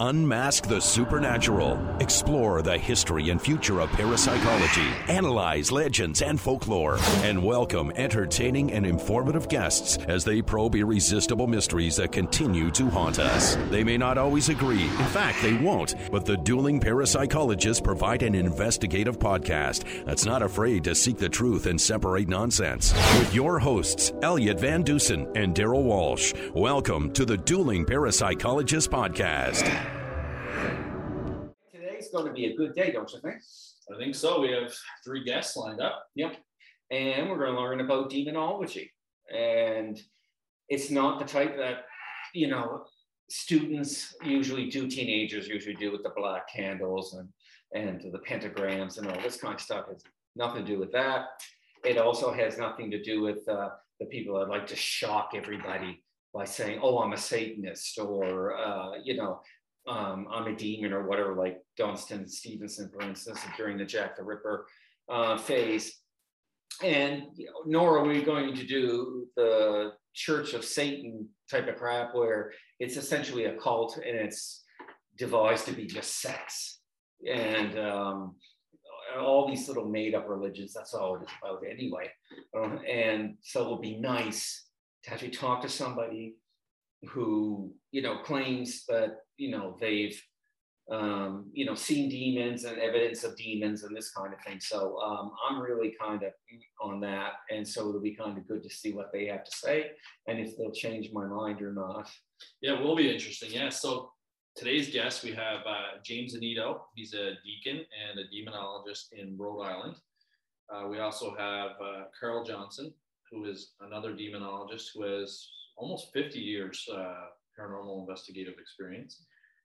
Unmask the supernatural. Explore the history and future of parapsychology. Analyze legends and folklore. And welcome entertaining and informative guests as they probe irresistible mysteries that continue to haunt us. They may not always agree. In fact, they won't. But the dueling parapsychologists provide an investigative podcast that's not afraid to seek the truth and separate nonsense. With your hosts, Elliott Van Dusen and Darryll Walsh. Welcome to the Dueling Parapsychologist Podcast going to be a good day, don't you think? I think so. We have three guests lined up. Yep. And we're going to learn about demonology. And it's not the type that, you know, students usually do, teenagers usually do with the black candles and, and the pentagrams and all this kind of stuff. It's nothing to do with that. It also has nothing to do with uh, the people that like to shock everybody by saying, oh, I'm a Satanist, or, uh, you know, um, I'm a demon or whatever, like Donston Stephenson, for instance, during the Jack the Ripper uh, phase. And you know, nor are we going to do the Church of Satan type of crap where it's essentially a cult and it's devised to be just sex. And um, all these little made up religions, that's all it is about anyway. Um, and so it'll be nice to actually talk to somebody who you know claims that you know they've um, you know seen demons and evidence of demons and this kind of thing. So um, I'm really kind of on that, and so it'll be kind of good to see what they have to say and if they'll change my mind or not. Yeah, it will be interesting. Yeah. So today's guest we have uh, James Annitto. He's a deacon and a demonologist in Rhode Island. Uh, we also have uh, Carl Johnson, who is another demonologist who has almost 50 years uh, paranormal investigative experience.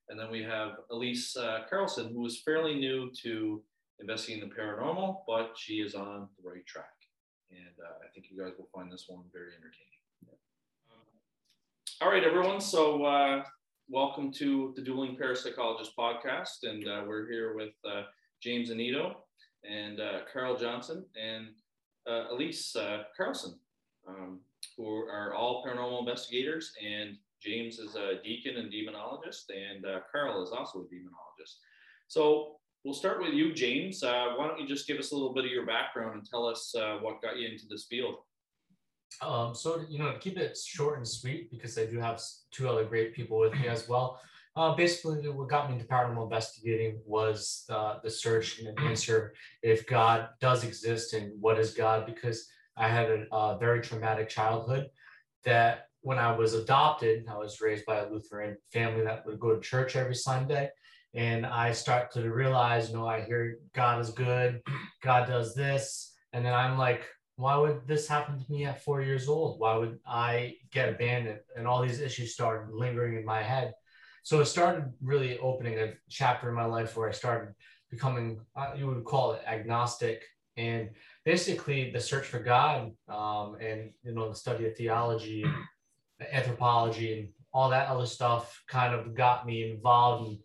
And then we have Elise uh, Carlson, who is fairly new to investigating the paranormal, but she is on the right track. And uh, I think you guys will find this one very entertaining. All right, everyone. So, uh, welcome to the Dueling Parapsychologist podcast. And uh, we're here with uh, James Annitto and uh, Carl Johnson and Elise Carlson. Um, who are all paranormal investigators. And James is a deacon and demonologist, and uh, Carl is also a demonologist. So we'll start with you, James. Uh, why don't you just give us a little bit of your background and tell us uh, what got you into this field? Um, so, you know, to keep it short and sweet, because I do have two other great people with me as well. Uh, basically, what got me into paranormal investigating was uh, the search and an answer if God does exist and what is God, because I had a, a very traumatic childhood that when I was adopted, I was raised by a Lutheran family that would go to church every Sunday. And I start to realize, you know, I hear God is good, God does this. And then I'm like, why would this happen to me at four years old? Why would I get abandoned? And all these issues started lingering in my head. So it started really opening a chapter in my life where I started becoming, uh, you would call it agnostic. And basically the search for God um, and you know the study of theology, anthropology, and all that other stuff kind of got me involved and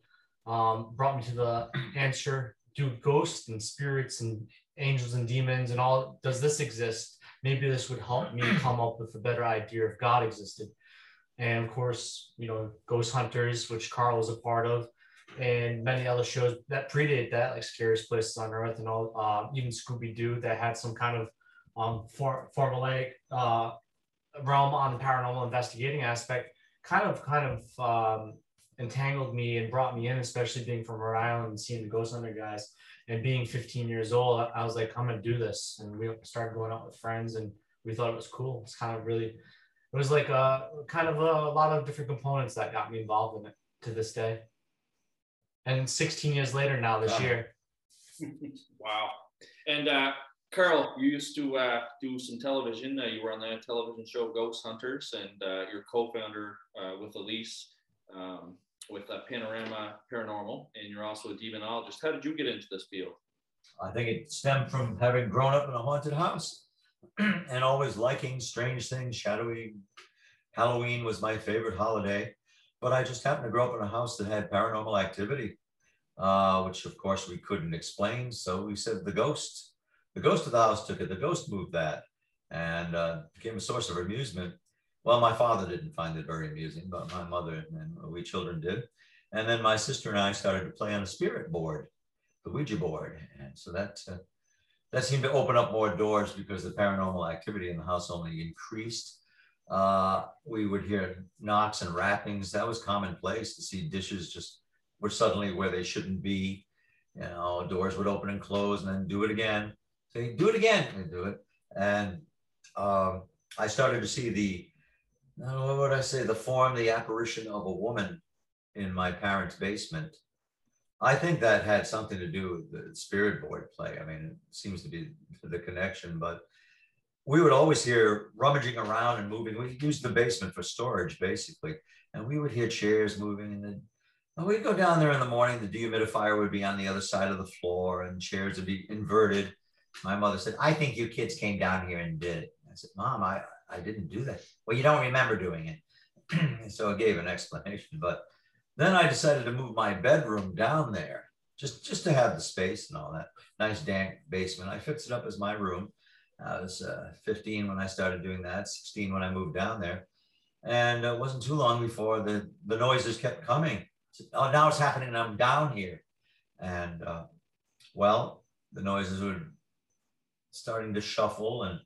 um, brought me to the answer: Do ghosts and spirits and angels and demons and all does this exist? Maybe this would help me come up with a better idea if God existed. And of course, you know, Ghost Hunters, which Carl was a part of, and many other shows that predate that, like Scariest Places on Earth and all, uh, even Scooby Doo, that had some kind of um, for, formulaic uh, realm on the paranormal investigating aspect, kind of kind of um, entangled me and brought me in, especially being from Rhode Island and seeing the Ghost Hunter guys. And being 15 years old, I was like, I'm gonna do this. And we started going out with friends, and we thought it was cool. It's kind of really, it was like a kind of a, a lot of different components that got me involved in it to this day and 16 years later now this wow. year. wow. And uh, Carl, you used to uh, do some television. Uh, you were on the television show Ghost Hunters, and uh, you're co-founder uh, with Elise um, with uh, Panorama Paranormal, and you're also a demonologist. How did you get into this field? I think it stemmed from having grown up in a haunted house and always liking strange things, shadowy. Halloween was my favorite holiday but I just happened to grow up in a house that had paranormal activity, uh, which of course we couldn't explain. So we said the ghost, the ghost of the house took it. The ghost moved that and uh, became a source of amusement. Well, my father didn't find it very amusing, but my mother and we children did. And then my sister and I started to play on the spirit board, the Ouija board. And so that, uh, that seemed to open up more doors because the paranormal activity in the house only increased. Uh, we would hear knocks and rappings. That was commonplace to see dishes just were suddenly where they shouldn't be. You know, doors would open and close and then do it again. Say, do it again. They do it. And um, I started to see the, what would I say, the form, the apparition of a woman in my parents' basement. I think that had something to do with the spirit board play. I mean, it seems to be the connection, but we would always hear rummaging around and moving. We used the basement for storage, basically, and we would hear chairs moving. And then and we'd go down there in the morning. The dehumidifier would be on the other side of the floor, and chairs would be inverted. My mother said, "I think you kids came down here and did it." I said, "Mom, I I didn't do that." Well, you don't remember doing it, so I gave an explanation, but then I decided to move my bedroom down there just, just to have the space and all that. Nice dank basement. I fixed it up as my room. I was uh, 15 when I started doing that, 16 when I moved down there. And it wasn't too long before the, the noises kept coming. So, oh, now it's happening. I'm down here. And uh, well, the noises were starting to shuffle. And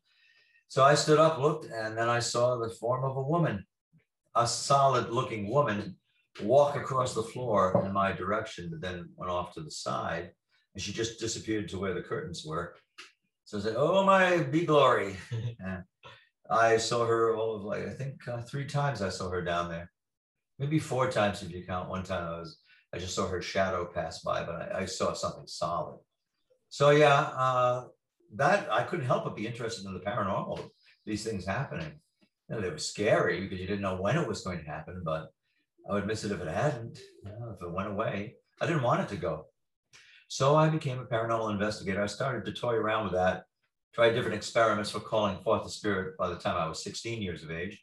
so I stood up, looked, and then I saw the form of a woman, a solid looking woman walk across the floor in my direction, but then went off to the side. And she just disappeared to where the curtains were. So I said, Oh, my be glory. I saw her all of like, I think uh, three times I saw her down there. Maybe four times if you count. One time I was, I just saw her shadow pass by, but I, I saw something solid. So yeah, uh, that I couldn't help but be interested in the paranormal, these things happening. You know, they were scary because you didn't know when it was going to happen, but I would miss it if it hadn't, you know, if it went away. I didn't want it to go. So I became a paranormal investigator. I started to toy around with that, tried different experiments for calling forth the spirit by the time I was 16 years of age.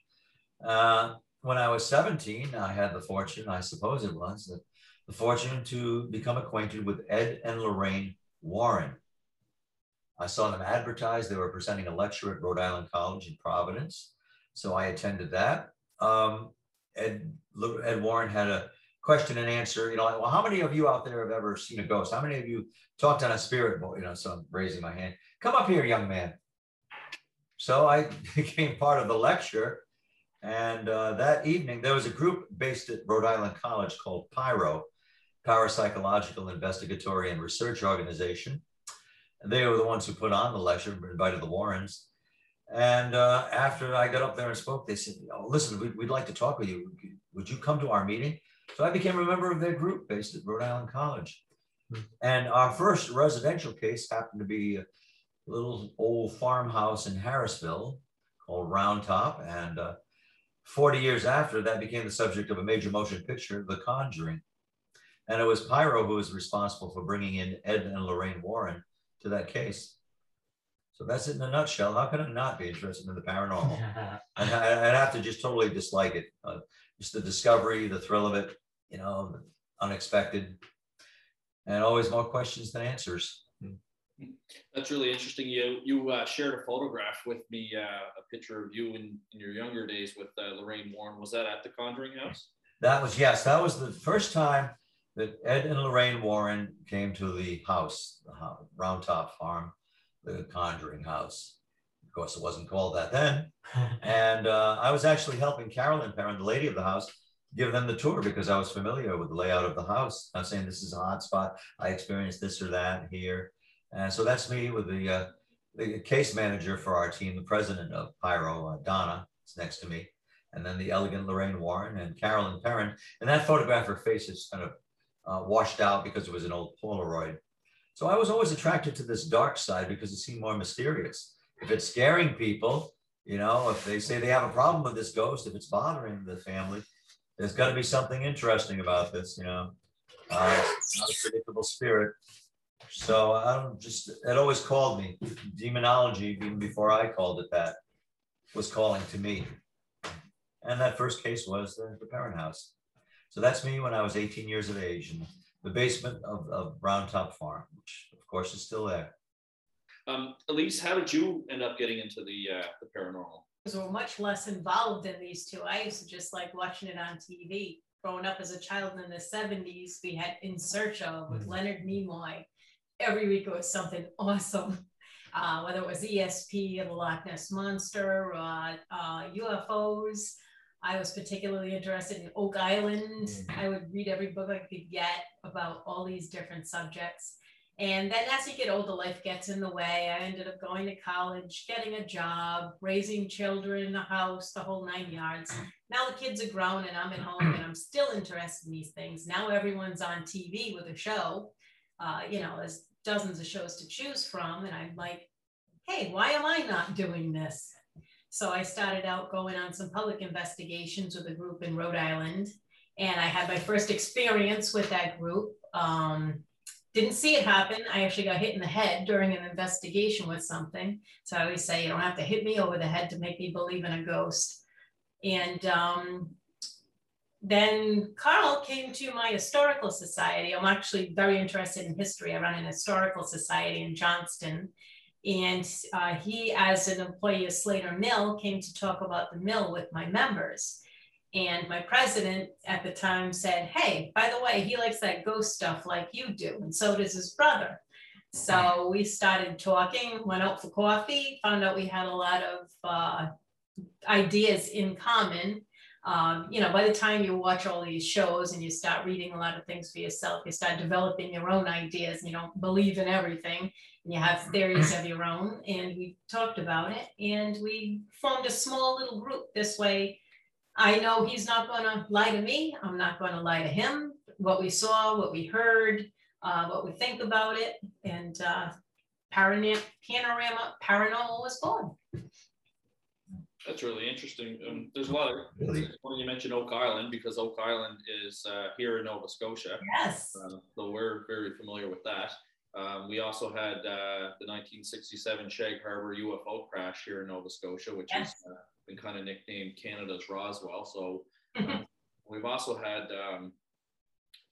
Uh, when I was 17, I had the fortune, I suppose it was, the, the fortune to become acquainted with Ed and Lorraine Warren. I saw them advertised. They were presenting a lecture at Rhode Island College in Providence. So I attended that. Um, Ed, Ed Warren had a question and answer. You know, like, well, how many of you out there have ever seen a ghost? How many of you talked on a spirit boat? You know, so I'm raising my hand. Come up here, young man. So I became part of the lecture. And uh, that evening, there was a group based at Rhode Island College called PIRO, Parapsychological Investigatory and Research Organization. They were the ones who put on the lecture, invited the Warrens. And uh, after I got up there and spoke, they said, oh, listen, we'd, we'd like to talk with you. Would you come to our meeting? So I became a member of their group based at Rhode Island College. Hmm. And our first residential case happened to be a little old farmhouse in Harrisville called Round Top. And uh, 40 years after, that became the subject of a major motion picture, The Conjuring. And it was PIRO who was responsible for bringing in Ed and Lorraine Warren to that case. So that's it in a nutshell. How can I not be interested in the paranormal? and I, would have to just totally dislike it. Uh, just the discovery, the thrill of it, you know, unexpected, and always more questions than answers. That's really interesting. You you uh, shared a photograph with me, uh, a picture of you in, in your younger days with uh, Lorraine Warren. Was that at the Conjuring House? That was yes. That was the first time that Ed and Lorraine Warren came to the house, the Round Top Farm the Conjuring House. Of course, it wasn't called that then. and uh, I was actually helping Carolyn Perron, the lady of the house, give them the tour because I was familiar with the layout of the house. I'm saying this is a hot spot. I experienced this or that here. And so that's me with the, uh, the case manager for our team, the president of PIRO, uh, Donna, is next to me. And then the elegant Lorraine Warren and Carolyn Perron. And that photograph, her face is kind of uh, washed out because it was an old Polaroid. So I was always attracted to this dark side because it seemed more mysterious. If it's scaring people, you know, if they say they have a problem with this ghost, if it's bothering the family, there's got to be something interesting about this, you know. Uh, not a predictable spirit. So I don't just, it always called me. Demonology, even before I called it that, was calling to me. And that first case was the, the Perron House. So that's me when I was 18 years of age. And the basement of, of Round Top Farm, which of course is still there. Um, Elise, how did you end up getting into the uh, the paranormal? Because we're much less involved in these two. I used to just like watching it on TV. growing up as a child in the 70s, we had In Search of with Mhm. Leonard Nimoy. Every week it was something awesome. Uh, whether it was ESP or the Loch Ness Monster or uh, UFOs. I was particularly interested in Oak Island. Mhm. I would read every book I could get about all these different subjects. And then as you get older, life gets in the way. I ended up going to college, getting a job, raising children, a house, the whole nine yards. Now the kids are grown and I'm at home and I'm still interested in these things. Now everyone's on TV with a show. Uh, you know, there's dozens of shows to choose from. And I'm like, hey, why am I not doing this? So I started out going on some public investigations with a group in Rhode Island. And I had my first experience with that group. Um, didn't see it happen. I actually got hit in the head during an investigation with something. So I always say, you don't have to hit me over the head to make me believe in a ghost. And um, then Carl came to my historical society. I'm actually very interested in history. I run an historical society in Johnston. And uh, he, as an employee of Slater Mill, came to talk about the mill with my members. And my president at the time said, Hey, by the way, he likes that ghost stuff like you do. And so does his brother. So we started talking, went out for coffee, found out we had a lot of uh, ideas in common. Um, you know, by the time you watch all these shows and you start reading a lot of things for yourself, you start developing your own ideas you don't believe in everything and you have theories of your own. And we talked about it and we formed a small little group this way. I know he's not going to lie to me. I'm not going to lie to him. What we saw, what we heard, uh, what we think about it, and uh, Panorama, Panorama Paranormal was born. That's really interesting. Um, there's a lot of Really? when you mentioned Oak Island because Oak Island is uh, here in Nova Scotia. Yes. Uh, so we're very familiar with that. Um, we also had uh, the 1967 Shag Harbor UFO crash here in Nova Scotia, which has Yes. uh, been kind of nicknamed Canada's Roswell. So uh, we've also had um,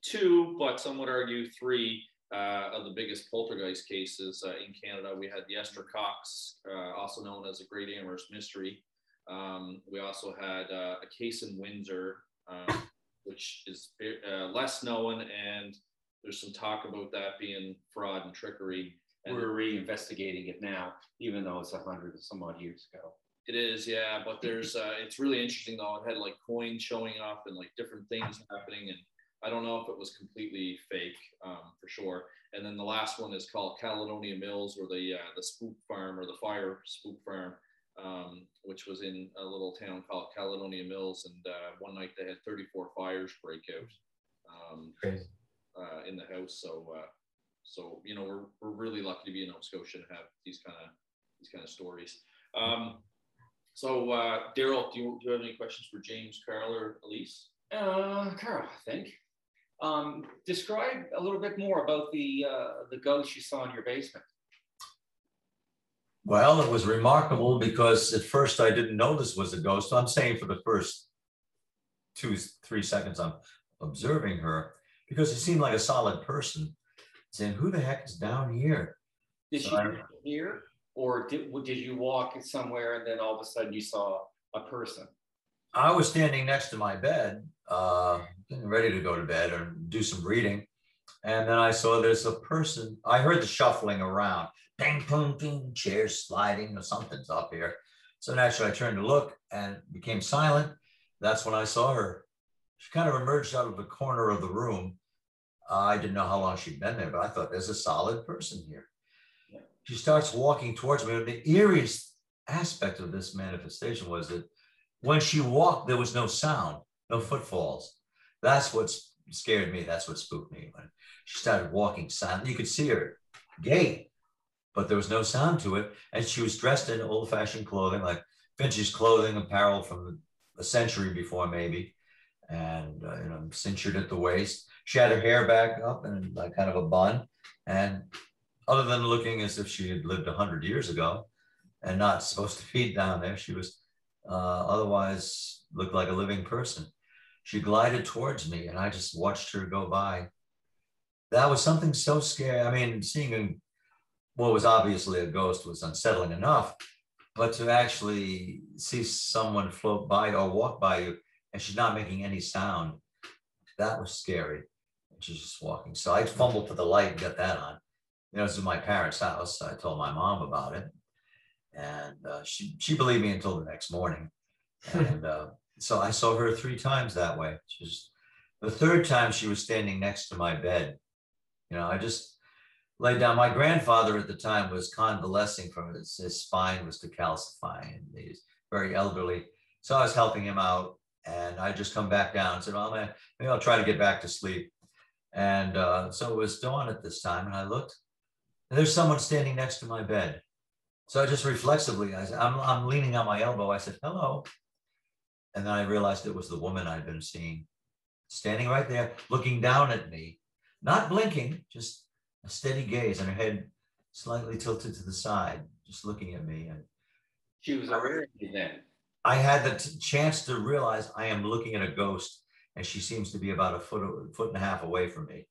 two, but some would argue three uh, of the biggest poltergeist cases uh, in Canada. We had the Esther Cox, uh, also known as the Great Amherst Mystery. Um, we also had uh, a case in Windsor, um, which is uh, less known, and there's some talk about that being fraud and trickery. And We're reinvestigating it now, even though it's a hundred and some odd years ago. It is, yeah, but there's uh it's really interesting though. It had like coins showing up and like different things happening, and I don't know if it was completely fake, um, for sure. And then the last one is called Caledonia Mills, or the uh, the spook farm or the fire spook farm, um, which was in a little town called Caledonia Mills. And uh, one night they had 34 fires break out um, uh, in the house. So uh, so you know we're we're really lucky to be in Nova Scotia and have these kind of these kind of stories. Um, so, uh, Darryll, do you, do you have any questions for James, Carl, or Elise? Uh, Carl, I think. Um, describe a little bit more about the uh, the ghost you saw in your basement. Well, it was remarkable because at first I didn't know this was a ghost. I'm saying for the first two, three seconds I'm observing her because it seemed like a solid person. Saying, who the heck is down here? Did she Sorry. hear, or did did you walk somewhere and then all of a sudden you saw a person? I was standing next to my bed, uh, getting ready to go to bed or do some reading. And then I saw there's a person. I heard the shuffling around, ping, ping, ping, chairs sliding, or something's up here. So naturally, I turned to look and became silent. That's when I saw her. She kind of emerged out of the corner of the room. I didn't know how long she'd been there, but I thought there's a solid person here. She starts walking towards me. The eeriest aspect of this manifestation was that when she walked, there was no sound, no footfalls. That's what scared me. That's what spooked me. When she started walking silently, you could see her gait, but there was no sound to it. And she was dressed in old fashioned clothing, like vintage clothing, apparel from a century before, maybe, and uh, you know, cinchered at the waist. She had her hair back up in like kind of a bun. And other than looking as if she had lived 100 years ago and not supposed to be down there, she was uh, otherwise looked like a living person. She glided towards me and I just watched her go by. That was something so scary. I mean, seeing what was obviously a ghost was unsettling enough, but to actually see someone float by or walk by you and she's not making any sound, that was scary. She's just walking. So I fumbled for the light and got that on. You know, this is my parents' house. I told my mom about it. And uh, she, she believed me until the next morning. And uh, so I saw her three times that way. Just the third time she was standing next to my bed. You know, I just laid down. My grandfather at the time was convalescing from his, his spine was decalcifying. He's very elderly. So I was helping him out and I just come back down and said, well, man, maybe I'll try to get back to sleep. And uh, so it was dawn at this time and I looked and there's someone standing next to my bed. So I just reflexively, I said, I'm, I'm leaning on my elbow. I said, hello. And then I realized it was the woman I'd been seeing standing right there, looking down at me, not blinking, just a steady gaze and her head slightly tilted to the side, just looking at me. And She was already then. I had the t- chance to realize I am looking at a ghost and she seems to be about a foot, a foot and a half away from me.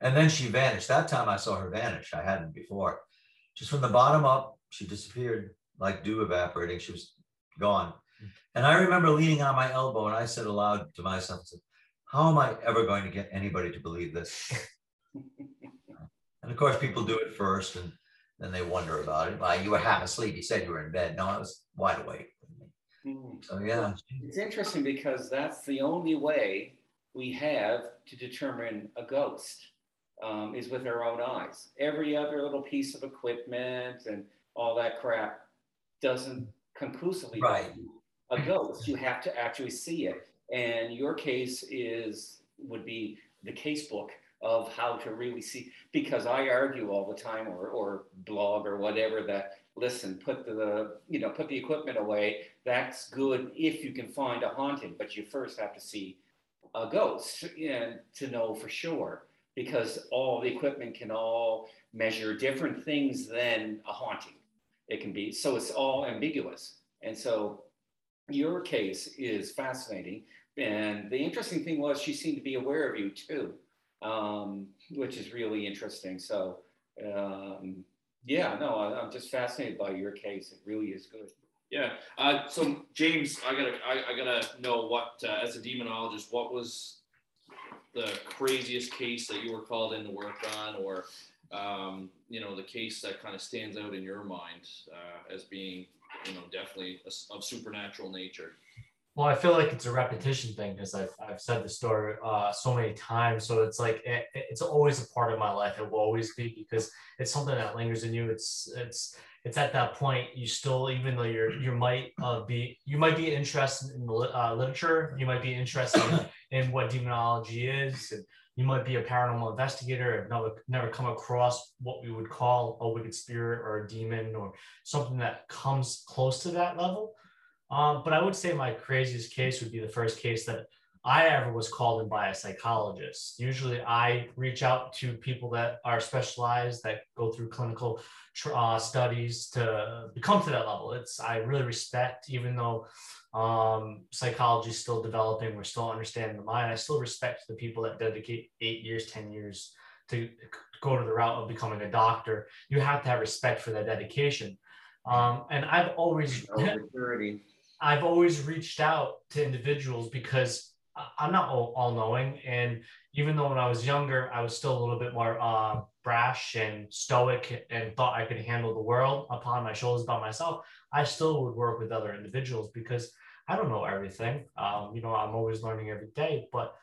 And then she vanished. That time I saw her vanish. I hadn't before. Just from the bottom up, she disappeared like dew evaporating. She was gone. And I remember leaning on my elbow and I said aloud to myself, how am I ever going to get anybody to believe this? and of course, people do it first and then they wonder about it. Well, you were half asleep. You said you were in bed. No, I was wide awake. Hmm. So yeah, It's interesting because that's the only way we have to determine a ghost um, is with our own eyes. Every other little piece of equipment and all that crap doesn't conclusively Right. a ghost. You have to actually see it. And your case is would be the case book of how to really see because I argue all the time or or blog or whatever that listen, put the you know, put the equipment away. That's good if you can find a haunting, but you first have to see a ghost and to know for sure because all the equipment can all measure different things than a haunting. It can be so it's all ambiguous. And so your case is fascinating. And the interesting thing was she seemed to be aware of you too, um, which is really interesting. So um, yeah, no, I, I'm just fascinated by your case. It really is good. Yeah. Uh, so James, I gotta, I, I gotta know what, uh, as a demonologist, what was the craziest case that you were called in to work on, or um, you know, the case that kind of stands out in your mind uh, as being, you know, definitely a of supernatural nature. Well, I feel like it's a repetition thing because I've, I've said the story uh, so many times. So it's like it, it's always a part of my life. It will always be because it's something that lingers in you. It's it's it's at that point you still, even though you're you might uh, be you might be interested in the uh, literature, you might be interested in, in what demonology is, and you might be a paranormal investigator and never never come across what we would call a wicked spirit or a demon or something that comes close to that level. Um, but I would say my craziest case would be the first case that I ever was called in by a psychologist. Usually, I reach out to people that are specialized, that go through clinical uh, studies to become to that level. It's I really respect, even though um, psychology is still developing, we're still understanding the mind. I still respect the people that dedicate eight years, ten years to go to the route of becoming a doctor. You have to have respect for that dedication. Um, and I've always I've always reached out to individuals because I'm not all, all knowing. And even though when I was younger, I was still a little bit more uh, brash and stoic and thought I could handle the world upon my shoulders by myself, I still would work with other individuals because I don't know everything. Um, you know, I'm always learning every day. But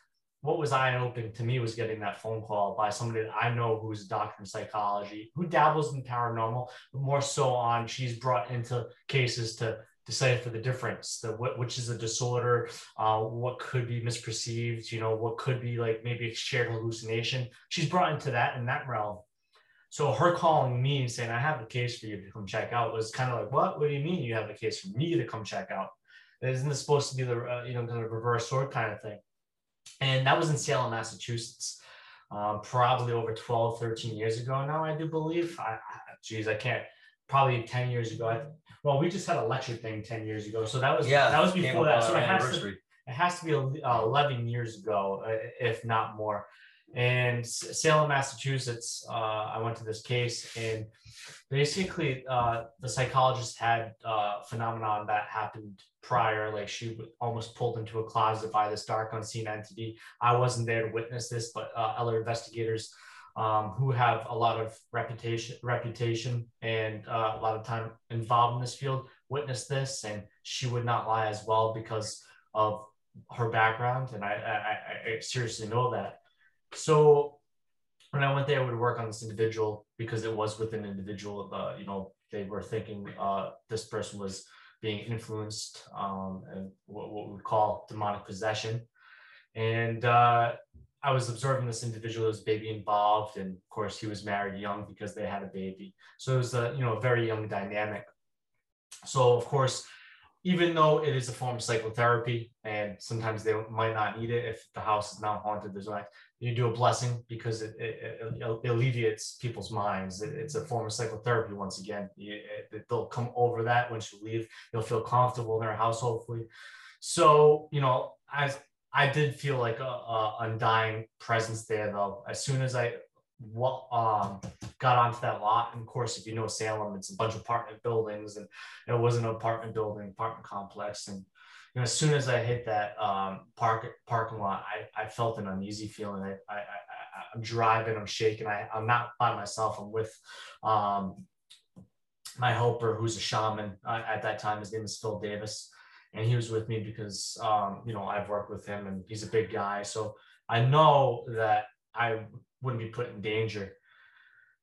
what was eye opening to me was getting that phone call by somebody that I know who's a doctor in psychology, who dabbles in paranormal, but more so on she's brought into cases to decipher the difference, the what which is a disorder, uh, what could be misperceived, you know, what could be like maybe a shared hallucination. She's brought into that in that realm. So her calling me and saying, I have a case for you to come check out was kind of like, what? What do you mean you have a case for me to come check out? Isn't this supposed to be the, uh, you know, kind of reverse sword kind of thing? And that was in Salem, Massachusetts, um, probably over 12, 13 years ago now, I do believe. I, I, geez, I can't, probably 10 years ago. Well, we just had a lecture thing 10 years ago. So that was, yeah, that was before that. So it has to, anniversary. it has to be uh, 11 years ago, uh, if not more. And Salem, Massachusetts, uh, I went to this case, and basically, uh, the psychologist had a phenomenon that happened prior. Like she almost pulled into a closet by this dark unseen entity. I wasn't there to witness this, but uh, other investigators um, who have a lot of reputation, reputation, and uh, a lot of time involved in this field witnessed this, and she would not lie as well because of her background, and I, I, I seriously know that. So when I went there, I would work on this individual because it was with an individual. Uh, you know, they were thinking uh, this person was being influenced um, and what, what we call demonic possession. And uh, I was observing this individual, was baby involved, and of course he was married young because they had a baby. So it was a you know a very young dynamic. So of course, even though it is a form of psychotherapy, and sometimes they might not need it if the house is not haunted, there's no you do a blessing because it, it, it alleviates people's minds. It, it's a form of psychotherapy. Once again, you, they'll come over that once you leave. You'll feel comfortable in their house, hopefully. So you know, as I did feel like a, a, undying presence there, though. As soon as I um, got onto that lot, and of course, if you know Salem, it's a bunch of apartment buildings, and it was an apartment building, apartment complex, and you know, as soon as I hit that um, park parking lot, I, I felt an uneasy feeling. I, I, I am driving, I'm shaking. I, I'm not by myself. I'm with um, my helper, who's a shaman uh, at that time. His name is Phil Davis and he was with me because um, you know I've worked with him and he's a big guy, so I know that I wouldn't be put in danger.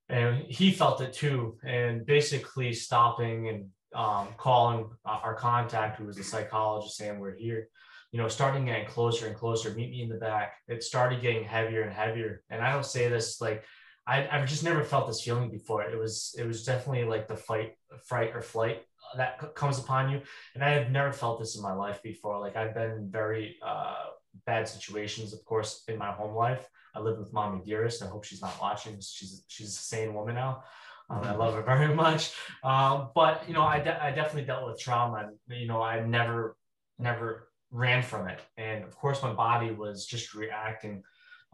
And he felt it too, and basically stopping and um, calling our contact, who was a psychologist, saying we're here. You know, starting getting closer and closer. Meet me in the back. It started getting heavier and heavier, and I don't say this like I, I've just never felt this feeling before. It was it was definitely like the fight, fright or flight that comes upon you. And I have never felt this in my life before. Like I've been very uh, bad situations, of course, in my home life. I live with mommy dearest. I hope she's not watching. She's she's a sane woman now. Um, I love her very much. Um, but you know, I, de- I definitely dealt with trauma. You know, I never never ran from it. And of course, my body was just reacting.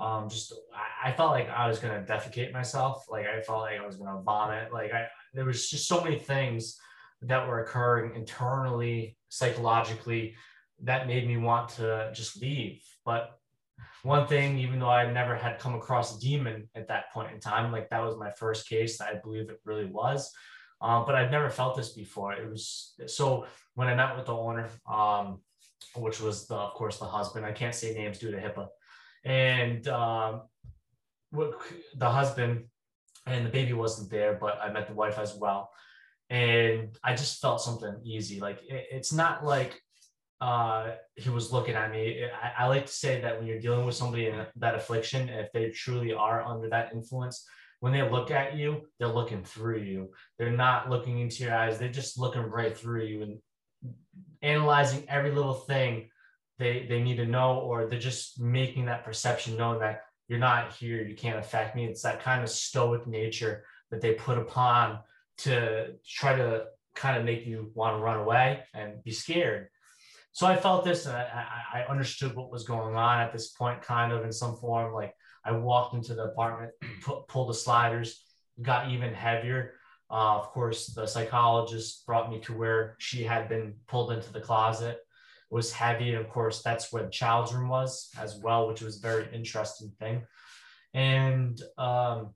Um, just I, I felt like I was gonna defecate myself. Like I felt like I was gonna vomit. Like I there was just so many things that were occurring internally, psychologically, that made me want to just leave. But one thing, even though I never had come across a demon at that point in time, like that was my first case, I believe it really was. Um, but I've never felt this before. It was so when I met with the owner, um, which was the, of course, the husband. I can't say names due to HIPAA, and um, the husband and the baby wasn't there, but I met the wife as well and I just felt something easy. Like it, it's not like uh, he was looking at me. I, I, like to say that when you're dealing with somebody in that affliction, if they truly are under that influence, when they look at you, they're looking through you. They're not looking into your eyes. They're just looking right through you and analyzing every little thing they they need to know, or they're just making that perception known that you're not here, you can't affect me. It's that kind of stoic nature that they put upon to try to kind of make you want to run away and be scared. So I felt this and I, I understood what was going on at this point, kind of in some form. Like I walked into the apartment, pu- pulled the sliders, got even heavier. Uh, of course, the psychologist brought me to where she had been pulled into the closet. It was heavy. And of course, that's where the child's room was as well, which was a very interesting thing. And um,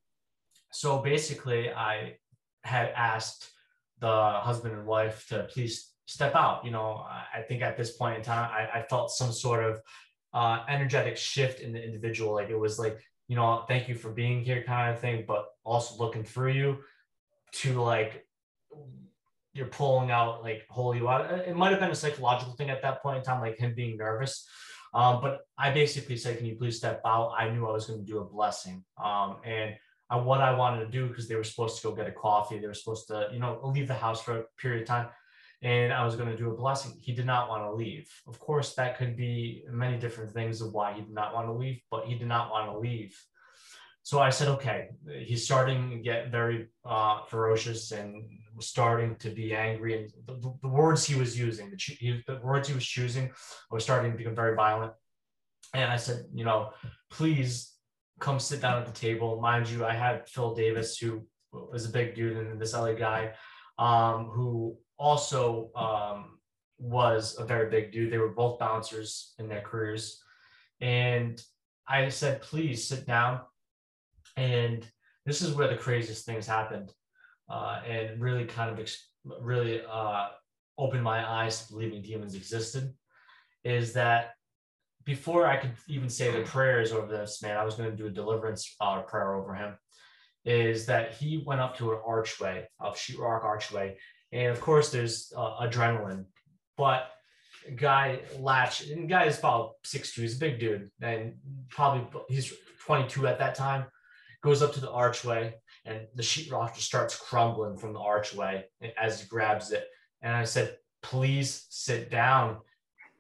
so basically, I had asked the husband and wife to please step out. You know, I think at this point in time, I, I felt some sort of uh, energetic shift in the individual. Like it was like, you know, thank you for being here kind of thing, but also looking through you to like, you're pulling out like holy water. It might have been a psychological thing at that point in time, like him being nervous. Um, but I basically said, can you please step out? I knew I was going to do a blessing. Um, and what I wanted to do because they were supposed to go get a coffee. They were supposed to, you know, leave the house for a period of time. And I was going to do a blessing. He did not want to leave. Of course, that could be many different things of why he did not want to leave, but he did not want to leave. So I said, okay, he's starting to get very uh, ferocious and starting to be angry. And the, the words he was using, the, he, the words he was choosing, were starting to become very violent. And I said, you know, please come sit down at the table. Mind you, I had Phil Davis, who was a big dude and this LA guy, um, who also um, was a very big dude. They were both bouncers in their careers. And I said, please sit down. And this is where the craziest things happened. Uh, and really kind of ex- really uh, opened my eyes to believing demons existed. Is that before I could even say the prayers over this man, I was going to do a deliverance uh, prayer over him. Is that he went up to an archway of sheetrock archway, and of course there's uh, adrenaline, but guy latch and guy is about six two. He's a big dude, and probably he's 22 at that time. Goes up to the archway, and the sheetrock just starts crumbling from the archway as he grabs it. And I said, "Please sit down."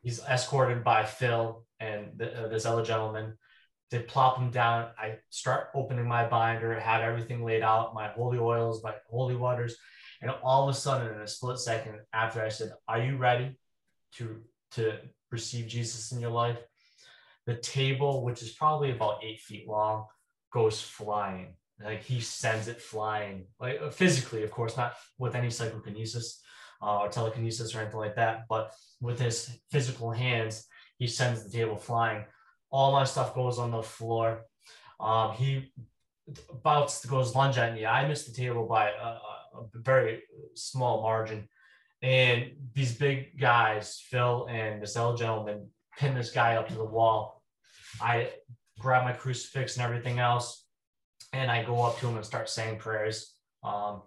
He's escorted by Phil and the, uh, this other gentleman. They plop him down. I start opening my binder, have everything laid out, my holy oils, my holy waters. And all of a sudden, in a split second after I said, Are you ready to, to receive Jesus in your life? The table, which is probably about eight feet long, goes flying. Like he sends it flying, like uh, physically, of course, not with any psychokinesis uh, or telekinesis or anything like that, but with his physical hands, he sends the table flying. All my stuff goes on the floor. Um, he bouts goes lunge at me. I missed the table by a, a very small margin. And these big guys, Phil and this other gentleman, pin this guy up to the wall. I grab my crucifix and everything else, and I go up to him and start saying prayers. Um,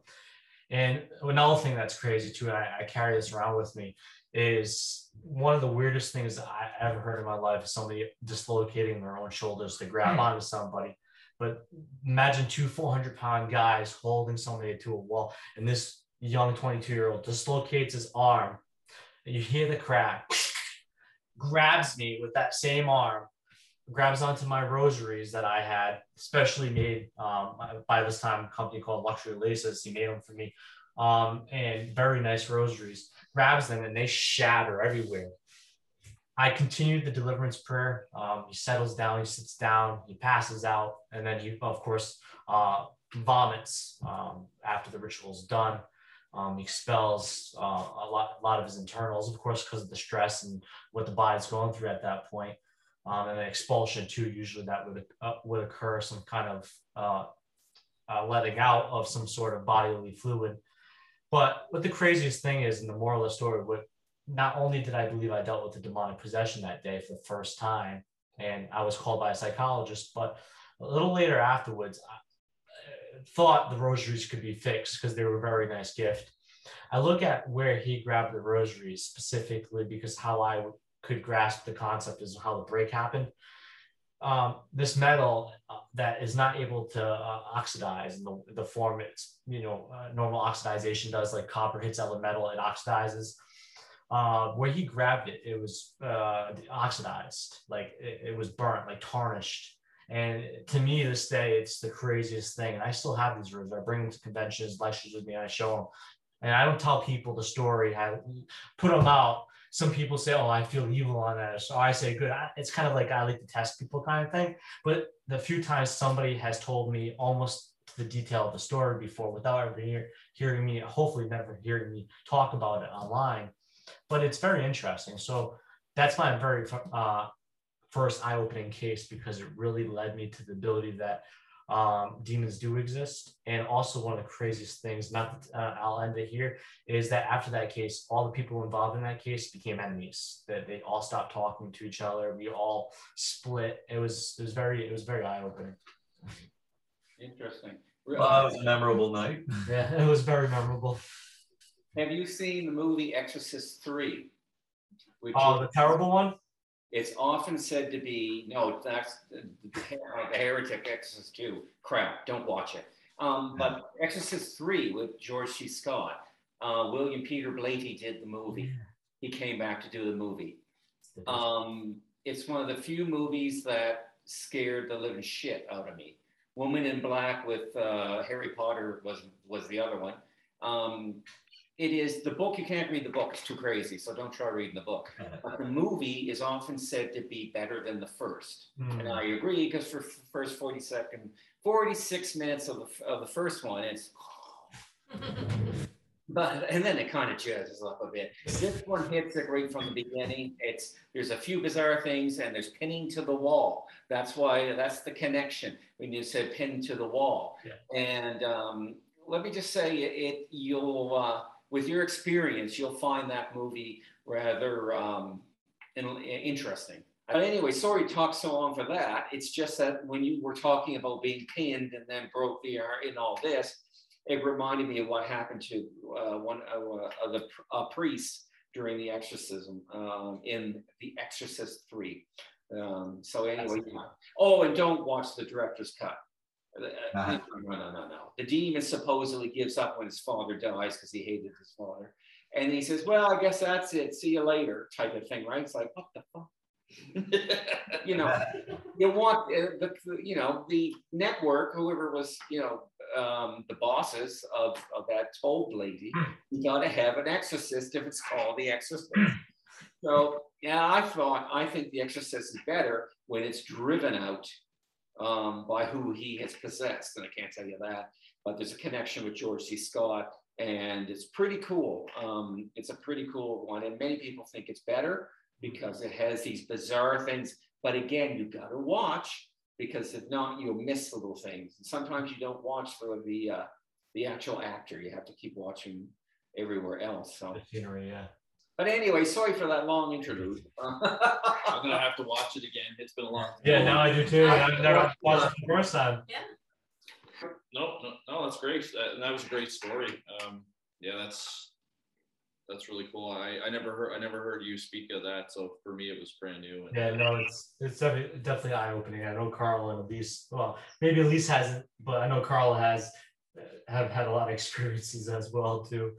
and another thing that's crazy too, and I, I, carry this around with me, is one of the weirdest things I ever heard in my life is somebody dislocating their own shoulders to grab mm. onto somebody. But imagine two 400 pound guys holding somebody to a wall, and this young 22 year old dislocates his arm, and you hear the crack, grabs me with that same arm, grabs onto my rosaries that I had, specially made um, by this time, a company called Luxury Laces. He made them for me, um, and very nice rosaries grabs them and they shatter everywhere. I continued the deliverance prayer. Um, he settles down, he sits down, he passes out, and then he, of course, uh, vomits um, after the ritual is done. Um, he expels uh, a, lot, a lot of his internals, of course, because of the stress and what the body's going through at that point. Um, and then expulsion too. Usually that would uh, would occur some kind of uh, uh, letting out of some sort of bodily fluid. But what the craziest thing is in the moral of the story, what not only did I believe I dealt with the demonic possession that day for the first time, and I was called by a psychologist, but a little later afterwards, I thought the rosaries could be fixed because they were a very nice gift. I look at where he grabbed the rosaries specifically because how I could grasp the concept is how the break happened. Um, this metal uh, that is not able to uh, oxidize in the, the form it's you know uh, normal oxidization does like copper hits other metal it oxidizes. Uh, where he grabbed it it was uh, oxidized like it, it, was burnt like tarnished. And to me this day it's the craziest thing. And i still have these rooms i bring them to conventions lectures with me and i show them and i don't tell people the story i put them out some people say, "Oh, I feel evil on that," so I say, "Good." It's kind of like I like to test people kind of thing. But the few times somebody has told me almost the detail of the story before, without ever hear, hearing me, hopefully never hearing me talk about it online, but it's very interesting. So that's my very uh, first eye-opening case because it really led me to the ability that um, demons do exist. And also, one of the craziest things, not that, uh, I'll end it here, is that after that case, all the people involved in that case became enemies. That they all stopped talking to each other. We all split. It was it was very it was very eye opening. Interesting. Well, that was a memorable night. Yeah, it was very memorable. Have you seen the movie Exorcist Three? Oh, the terrible one. It's often said to be no, that's the, the Heretic Exorcist 2. Crap, don't watch it. Um, but Exorcist 3 with George C. Scott, uh, William Peter Blatty did the movie. He came back to do the movie. Um, it's one of the few movies that scared the living shit out of me. Woman in Black with uh, Harry Potter was was the other one. Um, it is the book you can't read the book it's too crazy so don't try reading the book but the movie is often said to be better than the first mm. and i agree because for first 40 second 46 minutes of the, of the first one it's but and then it kind of jazzes up a bit. This one hits it right from the beginning. It's there's a few bizarre things and there's pinning to the wall. That's why that's the connection when you said pin to the wall. Yeah. And um, let me just say it. You'll uh, with your experience, you'll find that movie rather um, in- interesting. But anyway, sorry to talk so long for that. It's just that when you were talking about being pinned and then broke the arm and all this, it reminded me of what happened to uh, one uh, of the uh, priests during the exorcism um, in The Exorcist 3. Um, so anyway, oh, and don't watch the director's cut. Uh, Uh-huh. No, no, no, no. The demon supposedly gives up when his father dies because he hated his father. And he says, well, I guess that's it. See you later type of thing, right? It's like, what the fuck? you know, you want uh, the, you know, the network, whoever was, you know, um, the bosses of, of that told lady, you gotta have an exorcist if it's called the exorcist. So, yeah, I thought, I think the exorcist is better when it's driven out um, by who he has possessed. And I can't tell you that, but there's a connection with George C. Scott and it's pretty cool. Um, it's a pretty cool one. And many people think it's better because it has these bizarre things. But again, you got to watch because if not, you'll miss little things. And sometimes you don't watch for the uh, the actual actor. You have to keep watching everywhere else. So, The scenery, yeah. But anyway, sorry for that long interlude. I'm gonna have to watch it again. It's been a long. Time. Yeah, now I do too. I've never watched it the first time. Yeah. No, no, no, that's great. That, and that was a great story. Um, yeah, that's that's really cool. I, I never heard I never heard you speak of that. So for me, it was brand new. And, Yeah, no, it's it's definitely, definitely eye opening. I know Carl and Elise, well, maybe Elise hasn't, but I know Carl has uh, have had a lot of experiences as well too.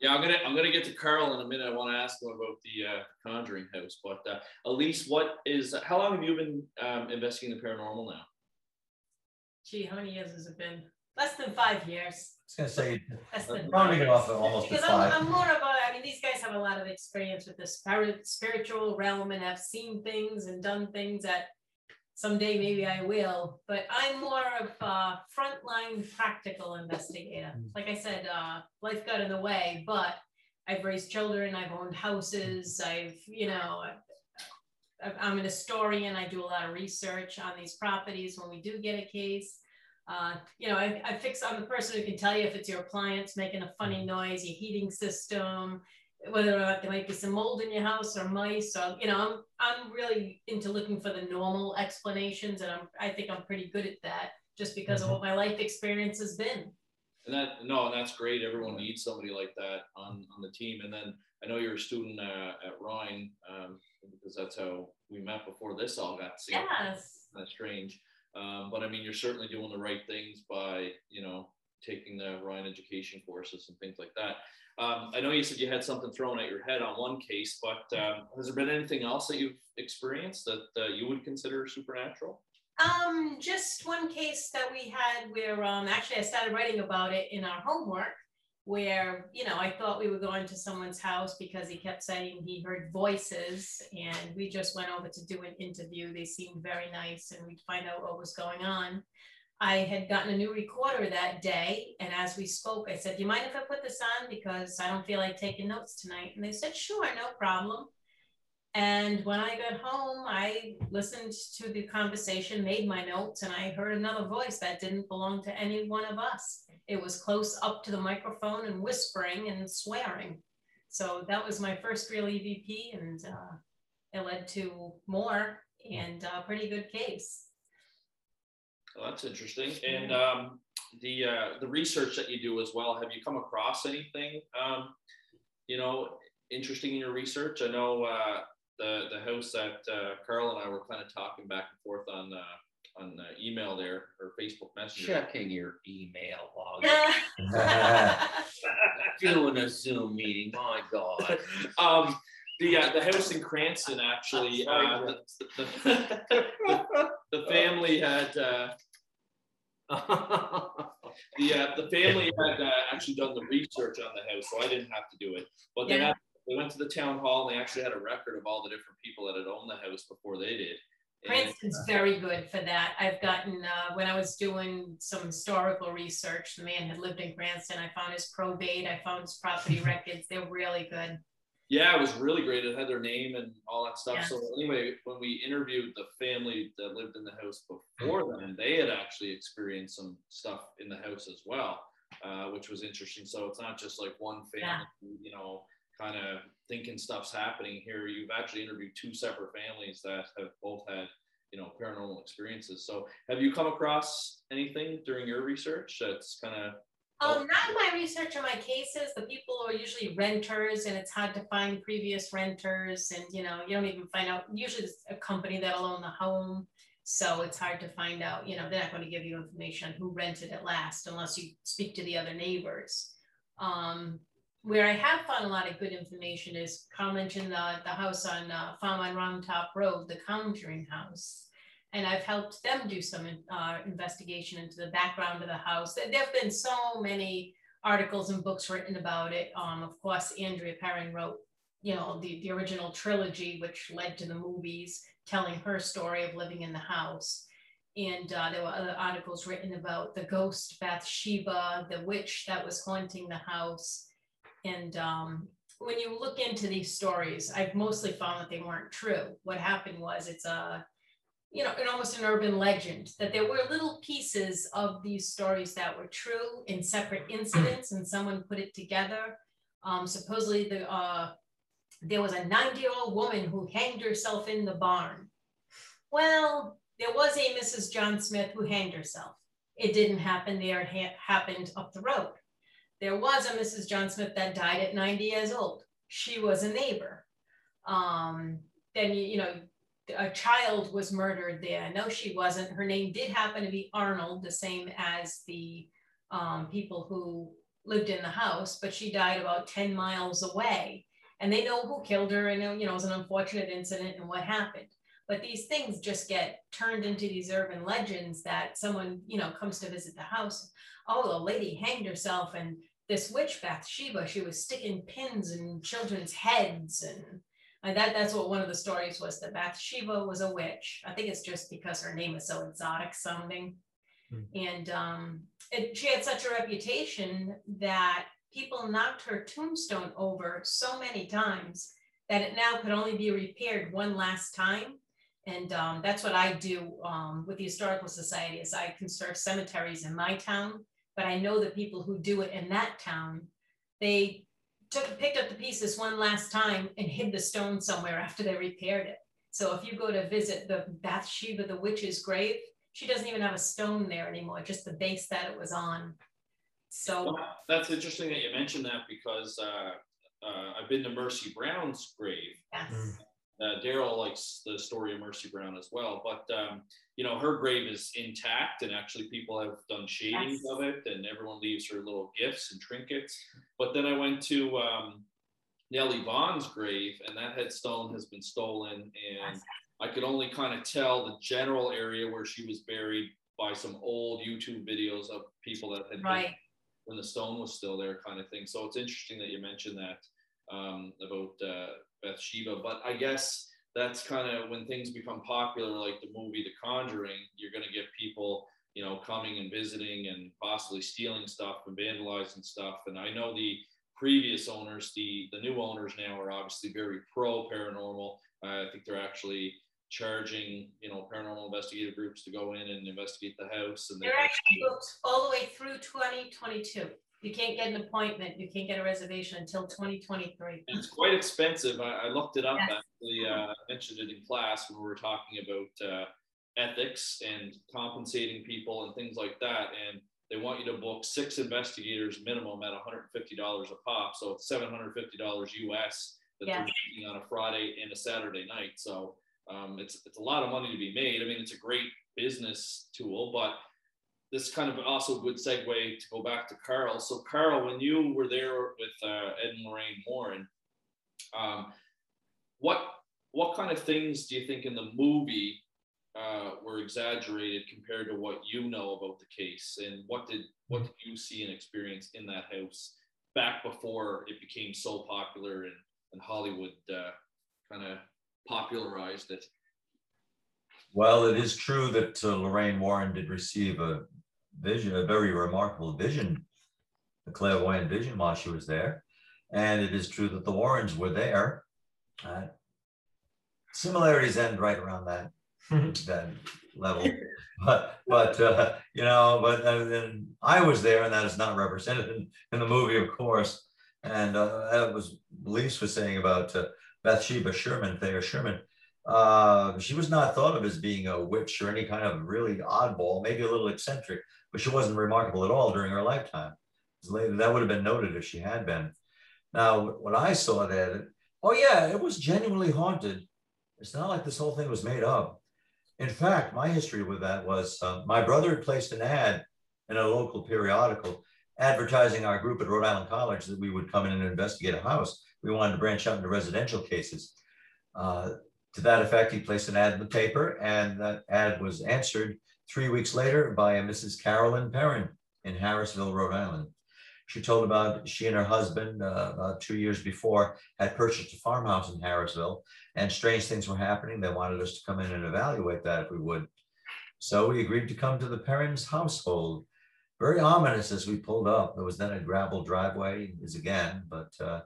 Yeah, I'm gonna I'm gonna get to Carl in a minute. I want to ask him about the uh, Conjuring House, but uh, Elise, what is how long have you been um, investigating the paranormal now? Gee, how many years has it been? Less than five years. I was gonna say, Less than rounding five it off years. at almost to Because I'm, five. I'm more about. I mean, these guys have a lot of experience with the spirit, spiritual realm and have seen things and done things that someday maybe I will, but I'm more of a frontline practical investigator. Mm. Like I said, uh, life got in the way, but I've raised children, I've owned houses, I've, you know, I'm an historian, I do a lot of research on these properties when we do get a case. Uh, you know, I, I fix, I'm the person who can tell you if it's your appliance making a funny noise, your heating system, whether or not there might be some mold in your house or mice. or you know, I'm, I'm really into looking for the normal explanations and I'm, I think I'm pretty good at that just because of what my life experience has been. And that no, and that's great. Everyone needs somebody like that on on the team. And then I know you're a student uh, at Rhine um, because that's how we met before this all got serious. Yes. That's strange. Um, but I mean, you're certainly doing the right things by you know taking the Rhine education courses and things like that. Um, I know you said you had something thrown at your head on one case, but um, has there been anything else that you've experienced that uh, you would consider supernatural? Um, just one case that we had where, um, actually I started writing about it in our homework where, you know, I thought we were going to someone's house because he kept saying he heard voices and we just went over to do an interview. They seemed very nice and we'd find out what was going on. I had gotten a new recorder that day and as we spoke, I said, do you mind if I put this on? Because I don't feel like taking notes tonight. And they said, sure, no problem. And when I got home, I listened to the conversation, made my notes, and I heard another voice that didn't belong to any one of us. It was close up to the microphone and whispering and swearing. So that was my first real EVP, and uh, it led to more and a pretty good case. Well, that's interesting. And um, the uh, the research that you do as well. Have you come across anything, um, you know, interesting in your research? I know uh, the the house that uh, Carl and I were kind of talking back and forth on uh, on uh, email there or Facebook Messenger. Checking your email log. Doing a Zoom meeting. My God. Um, the uh, the house in Cranston actually. Uh, the, the, the, the family had. Uh, the uh, the family had uh, actually done the research on the house, so I didn't have to do it. But they Yeah. had, they went to the town hall and they actually had a record of all the different people that had owned the house before they did. and Cranston's very good for that. I've gotten uh, when I was doing some historical research. The man had lived in Cranston. I found his probate. I found his property records. They're really good. Yeah, it was really great. It had their name and all that stuff. Yeah. So anyway, when we interviewed the family that lived in the house before them, they had actually experienced some stuff in the house as well, uh, which was interesting. So it's not just like one family, you know, kind of thinking stuff's happening here. You've actually interviewed two separate families that have both had, you know, paranormal experiences. So have you come across anything during your research that's kind of Um, not my research or my cases. The people are usually renters, and it's hard to find previous renters, and you know you don't even find out. Usually, it's a company that'll own the home, so it's hard to find out. You know, they're not going to give you information on who rented it last unless you speak to the other neighbors. Um, where I have found a lot of good information is Carl mentioned the the house on uh, Farm on Round Top Road, the Conjuring House and I've helped them do some uh, investigation into the background of the house. There have been so many articles and books written about it. Um, of course, Andrea Perron wrote, you know, the, the original trilogy, which led to the movies, telling her story of living in the house. And uh, there were other articles written about the ghost Bathsheba, the witch that was haunting the house. And um, when you look into these stories, I've mostly found that they weren't true. What happened was it's a you know, an almost an urban legend that there were little pieces of these stories that were true in separate incidents, and someone put it together. Um, supposedly, the uh, there was a 90-year-old woman who hanged herself in the barn. Well, there was a Mrs. John Smith who hanged herself. It didn't happen there; it ha- happened up the road. There was a Mrs. John Smith that died at 90 years old. She was a neighbor. Um, then you, you know a child was murdered there. No, she wasn't. Her name did happen to be Arnold, the same as the um, people who lived in the house, but she died about 10 miles away. And they know who killed her, and you know, it was an unfortunate incident and what happened. But these things just get turned into these urban legends that someone, you know, comes to visit the house. Oh, the lady hanged herself, and this witch Bathsheba, she was sticking pins in children's heads and and that, that's what one of the stories was that Bathsheba was a witch. I think it's just because her name is so exotic sounding. Hmm. And um, it, she had such a reputation that people knocked her tombstone over so many times that it now could only be repaired one last time. And um, that's what I do um, with the Historical Society is I conserve cemeteries in my town, but I know the people who do it in that town, they took picked up the pieces one last time and hid the stone somewhere after they repaired it. So if you go to visit the Bathsheba, the witch's grave, she doesn't even have a stone there anymore, just the base that it was on. So Well, that's interesting that you mentioned that because uh, uh, I've been to Mercy Brown's grave. yes, Mm. Uh, Darryll likes the story of Mercy Brown as well, but um, you know her grave is intact, and actually people have done shadings Yes. of it, and everyone leaves her little gifts and trinkets. But then I went to um, Nellie Vaughn's grave, and that headstone has been stolen, and Yes. I could only kind of tell the general area where she was buried by some old YouTube videos of people that had been when the stone was still there, kind of thing. So it's interesting that you mentioned that um, about uh, Bathsheba. But I guess that's kind of when things become popular, like the movie The Conjuring. You're going to get people, you know, coming and visiting and possibly stealing stuff and vandalizing stuff. And I know the previous owners, the the new owners now are obviously very pro paranormal. Uh, I think they're actually charging, you know, paranormal investigative groups to go in and investigate the house. And they They're actually booked all the way through 2022. You can't get an appointment, you can't get a reservation until 2023. It's quite expensive. I, I looked it up Yes. actually. Uh, I mentioned it in class when we were talking about uh, ethics and compensating people and things like that. And they want you to book six investigators minimum at $150 a pop. So it's $750 US that they're making on a Friday and a Saturday night. So um, it's it's a lot of money to be made. I mean, it's a great business tool, but this kind of also a good segue to go back to Carl. So Carl, when you were there with uh, Ed and Lorraine Warren, um, what what kind of things do you think in the movie uh, were exaggerated compared to what you know about the case, and what did what did you see and experience in that house back before it became so popular and, and Hollywood uh, kind of popularized it? Well, it is true that uh, Lorraine Warren did receive a vision, a very remarkable vision, a clairvoyant vision while she was there. And it is true that the Warrens were there. Uh, similarities end right around that, that level. But, but uh, you know, but uh, I was there, and that is not represented in, in the movie, of course. And uh, that was Lise was saying about uh, Bathsheba Sherman, Thayer Sherman. Uh, she was not thought of as being a witch or any kind of really oddball, maybe a little eccentric, but she wasn't remarkable at all during her lifetime. That would have been noted if she had been. Now, when I saw that, oh yeah, it was genuinely haunted. It's not like this whole thing was made up. In fact, my history with that was uh, my brother had placed an ad in a local periodical advertising our group at Rhode Island College that we would come in and investigate a house. We wanted to branch out into residential cases. Uh, to that effect, he placed an ad in the paper, and that ad was answered three weeks later by a Mrs. Carolyn Perron in Harrisville, Rhode Island. She told about she and her husband, uh, about two years before, had purchased a farmhouse in Harrisville, and strange things were happening. They wanted us to come in and evaluate that if we would. So we agreed to come to the Perrons' household. Very ominous as we pulled up. There was then a gravel driveway, is again, but uh,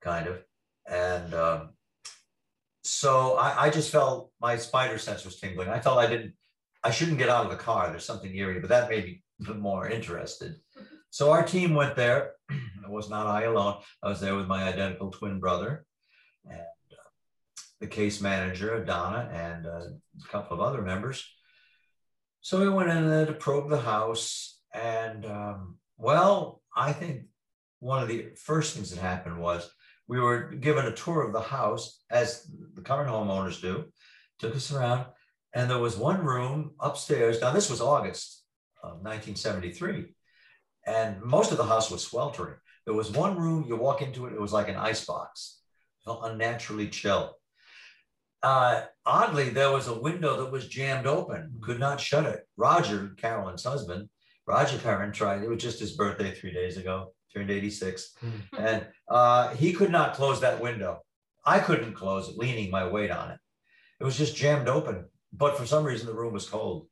kind of. And um, so I, I, just felt my spider sense was tingling. I felt I didn't, I shouldn't get out of the car. There's something eerie, but that made me more interested. So our team went there. it was not I alone. I was there with my identical twin brother and uh, the case manager, Donna, and uh, a couple of other members. So we went in there to probe the house. And um, well, I think one of the first things that happened was we were given a tour of the house, as the current homeowners do, took us around, and there was one room upstairs. Now, this was August of 1973, and most of the house was sweltering. There was one room, you walk into it, it was like an ice box, felt unnaturally chill. Uh, oddly, there was a window that was jammed open, could not shut it. Roger, Carolyn's husband, Roger Perron tried, it was just his birthday three days ago turned 86. Mm. And uh, he could not close that window. I couldn't close it, leaning my weight on it. It was just jammed open. But for some reason, the room was cold.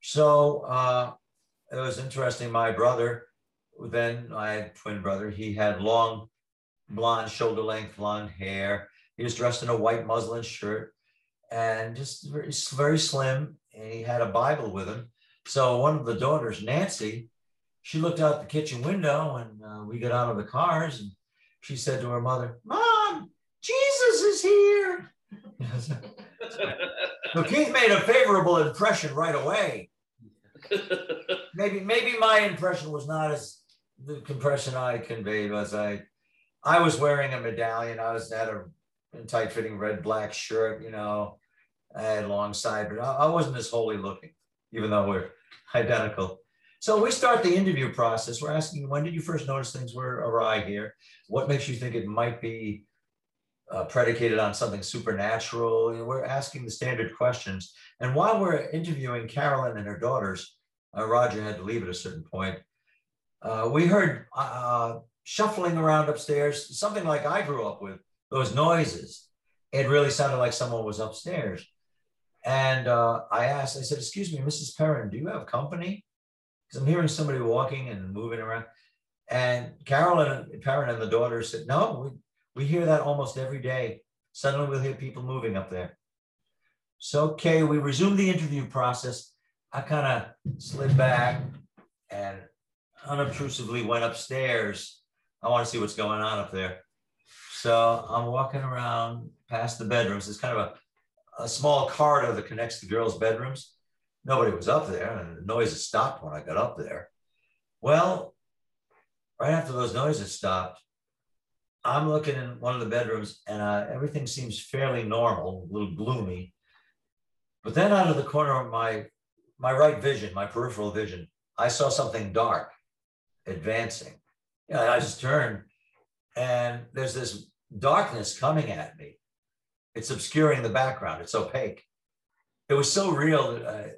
So uh, it was interesting. My brother, then I had twin brother, he had long blonde, shoulder length blonde hair. He was dressed in a white muslin shirt and just very, very slim. And he had a Bible with him. So one of the daughters, Nancy, she looked out the kitchen window and uh, we got out of the cars and she said to her mother, Mom, Jesus is here. so Keith made a favorable impression right away. maybe maybe my impression was not as the impression I conveyed was I I was wearing a medallion. I was at a tight fitting red black shirt, you know, I had long side, but I, I wasn't as holy looking, even though we're identical. So we start the interview process. We're asking, when did you first notice things were awry here? What makes you think it might be uh, predicated on something supernatural? You know, we're asking the standard questions. And while we're interviewing Carolyn and her daughters, uh, Roger had to leave at a certain point. Uh, we heard uh, shuffling around upstairs, something like I grew up with, those noises. It really sounded like someone was upstairs. And uh, I asked, I said, excuse me, Mrs. Perron, do you have company? Because I'm hearing somebody walking and moving around. And Carolyn, Perron and the daughter said, no, we, we hear that almost every day. Suddenly we'll hear people moving up there. So, okay, we resumed the interview process. I kind of slid back and unobtrusively went upstairs. I want to see what's going on up there. So I'm walking around past the bedrooms. It's kind of a, a small corridor that connects the girls' bedrooms nobody was up there and the noises stopped when I got up there. Well, right after those noises stopped, I'm looking in one of the bedrooms and uh, everything seems fairly normal, a little gloomy. But then out of the corner of my, my right vision, my peripheral vision, I saw something dark advancing. Yeah, I just turned and there's this darkness coming at me. It's obscuring the background. It's opaque. It was so real that I,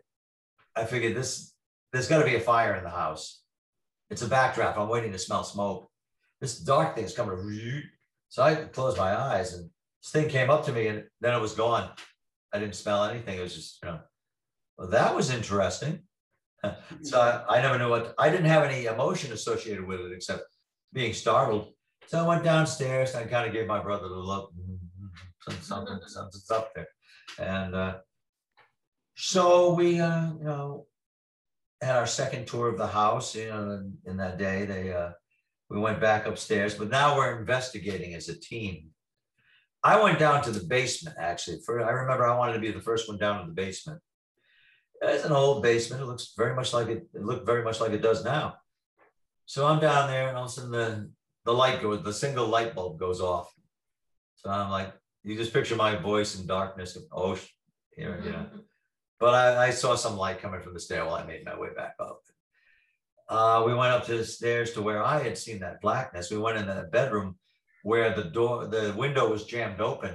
I figured this, there's got to be a fire in the house. It's a backdraft. I'm waiting to smell smoke. This dark thing is coming. So I closed my eyes and this thing came up to me and then it was gone. I didn't smell anything. It was just, you know, well, that was interesting. so I, I never knew what, I didn't have any emotion associated with it except being startled. So I went downstairs and I kind of gave my brother the look. "Mm, Something, something's up there. And uh, so we, uh, you know, had our second tour of the house, you know, in, that day, they, uh, we went back upstairs, but now we're investigating as a team. I went down to the basement, actually. For, I remember I wanted to be the first one down to the basement. It's an old basement. It looks very much like it, it looked very much like it does now. So I'm down there and all of a sudden the, the light goes, the single light bulb goes off. So I'm like, you just picture my voice in darkness. Oh, sh- here, you know. But I, I saw some light coming from the stairwell. I made my way back up. Uh, we went up to the stairs to where I had seen that blackness. We went in the bedroom where the door, the window was jammed open.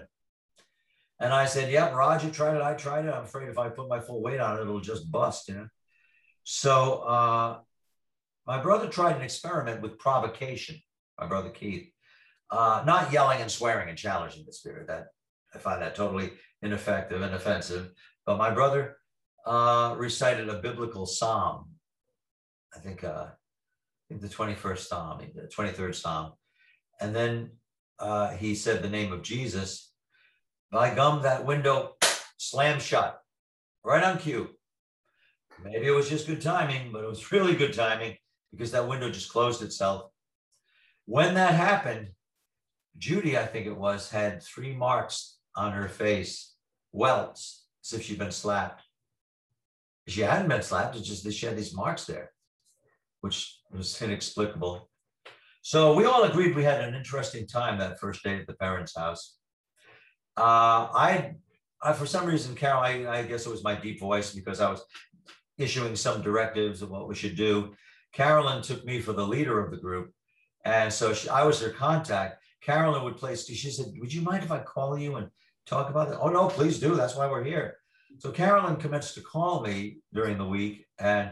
And I said, Yep, Roger tried it. I tried it. I'm afraid if I put my full weight on it, it'll just bust, you know. So uh, my brother tried an experiment with provocation, my brother Keith, uh, not yelling and swearing and challenging the spirit. That I find that totally ineffective and offensive. But my brother uh, recited a biblical psalm. I think, uh, I think the 21st psalm, the 23rd psalm. And then uh, he said the name of Jesus. By gum, that window slammed shut right on cue. Maybe it was just good timing, but it was really good timing because that window just closed itself. When that happened, Judy, I think it was, had three marks on her face, welts, as if she'd been slapped. She hadn't been slapped, it's just that she had these marks there, which was inexplicable. So we all agreed we had an interesting time that first day at the Perrons' house. Uh, I, I, for some reason, Carol, I, I guess it was my deep voice because I was issuing some directives of what we should do. Carolyn took me for the leader of the group. And so she, I was her contact. Carolyn would place, she said, Would you mind if I call you and talk about it? Oh, no, please do. That's why we're here. So Carolyn commenced to call me during the week and